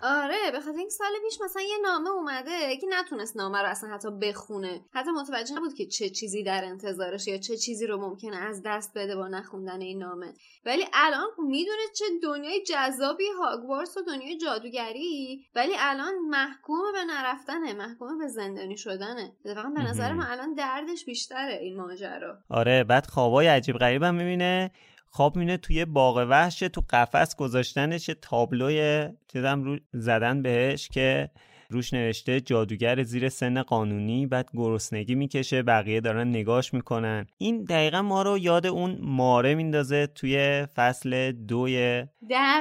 آره به خاطر اینکه سال پیش مثلا یه نامه اومده که نتونست نامه رو اصلا حتی بخونه. حتی متوجه نبود که چه چیزی در انتظارش یا چه چیزی رو ممکنه از دست بده با نخوندن این نامه. ولی الان می‌دونه چه دنیای جذابی هاگوارتس و دنیای جادوگری ولی الان محکوم به نرفتنه محکوم به زندانی شدنه. اتفاقا به نظر من الان دردش بیشتره این ماجرا. آره بعد خوابای عجیب غریبم می‌بینه. خواب مینه توی باغ وحش تو قفس گذاشتنش تابلوی چیزم رو زدن بهش که روش نوشته جادوگر زیر سن قانونی بعد گرسنگی می‌کشه بقیه دارن نگاش می‌کنن. این دقیقا ما رو یاد اون ماره میندازه توی فصل دوی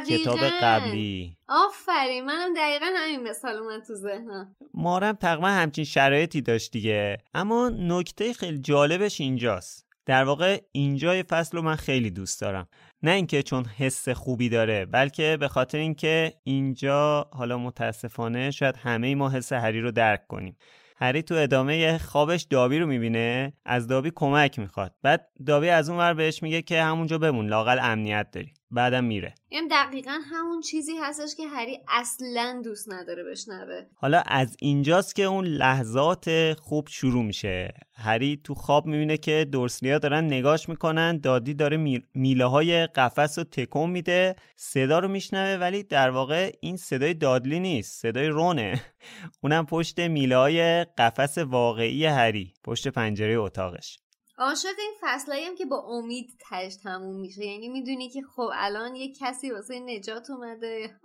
کتاب قبلی. آفرین منم دقیقا همین مثال اومد تو ذهنم. مارم تقریبا همچین شرایطی داشت دیگه. اما نکته خیلی جالبش اینجاست. در واقع اینجای فصل رو من خیلی دوست دارم. نه اینکه چون حس خوبی داره بلکه به خاطر اینکه اینجا حالا متاسفانه شاید همه ما حس هری رو درک کنیم. هری تو ادامه خوابش دابی رو می‌بینه از دابی کمک می‌خواد. بعد دابی از اون ور بهش میگه که همونجا بمون لاقل امنیت داری. بعدم میره. این دقیقا همون چیزی هستش که هری اصلا دوست نداره بشنوه. حالا از اینجاست که اون لحظات خوب شروع میشه. هری تو خواب می‌بینه که دورسلیا دارن نگاش می‌کنن دادی داره میله های قفس رو تکون میده صدا رو میشنوه ولی در واقع این صدای دادلی نیست صدای رونه. اونم پشت میله های قفس واقعی هری پشت پنجره اتاقش. عاشق این فصلایی هم که با امید تش تموم میشه. یعنی می‌دونی که خب الان یه کسی واسه نجات اومده.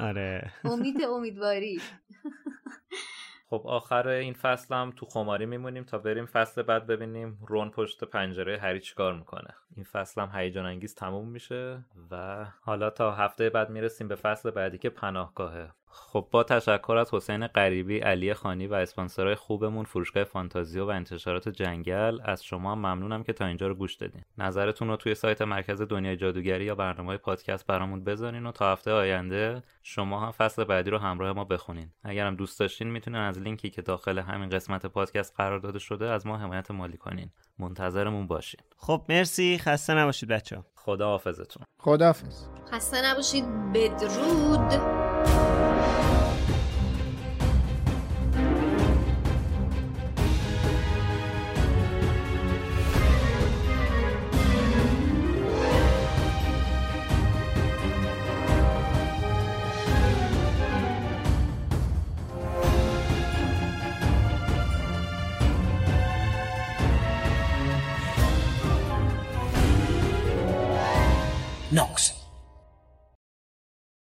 آره. امید امیدواری. خب آخر این فصل هم تو خماری میمونیم تا بریم فصل بعد ببینیم رون پشت پنجره هری چیکار می‌کنه. این فصل هم هیجان انگیز تموم میشه و حالا تا هفته بعد می‌رسیم به فصل بعدی که پناهگاهه. خب با تشکر از حسین غریبی، علی خانی و اسپانسرهای خوبمون فروشگاه فانتازیو و انتشارات جنگل از شما هم ممنونم که تا اینجا رو گوش دادین. نظرتون رو توی سایت مرکز دنیای جادوگری یا برنامه پادکست برامون بذارین و تا هفته آینده شما هم فصل بعدی رو همراه ما بخونین. اگرم دوست داشتین می‌تونین از لینکی که داخل همین قسمت پادکست قرار داده شده از ما حمایت مالی کنین. منتظرمون باشین. خب مرسی خسته نباشید بچه خدا حافظتون. خدا خسته نباشید بدرود.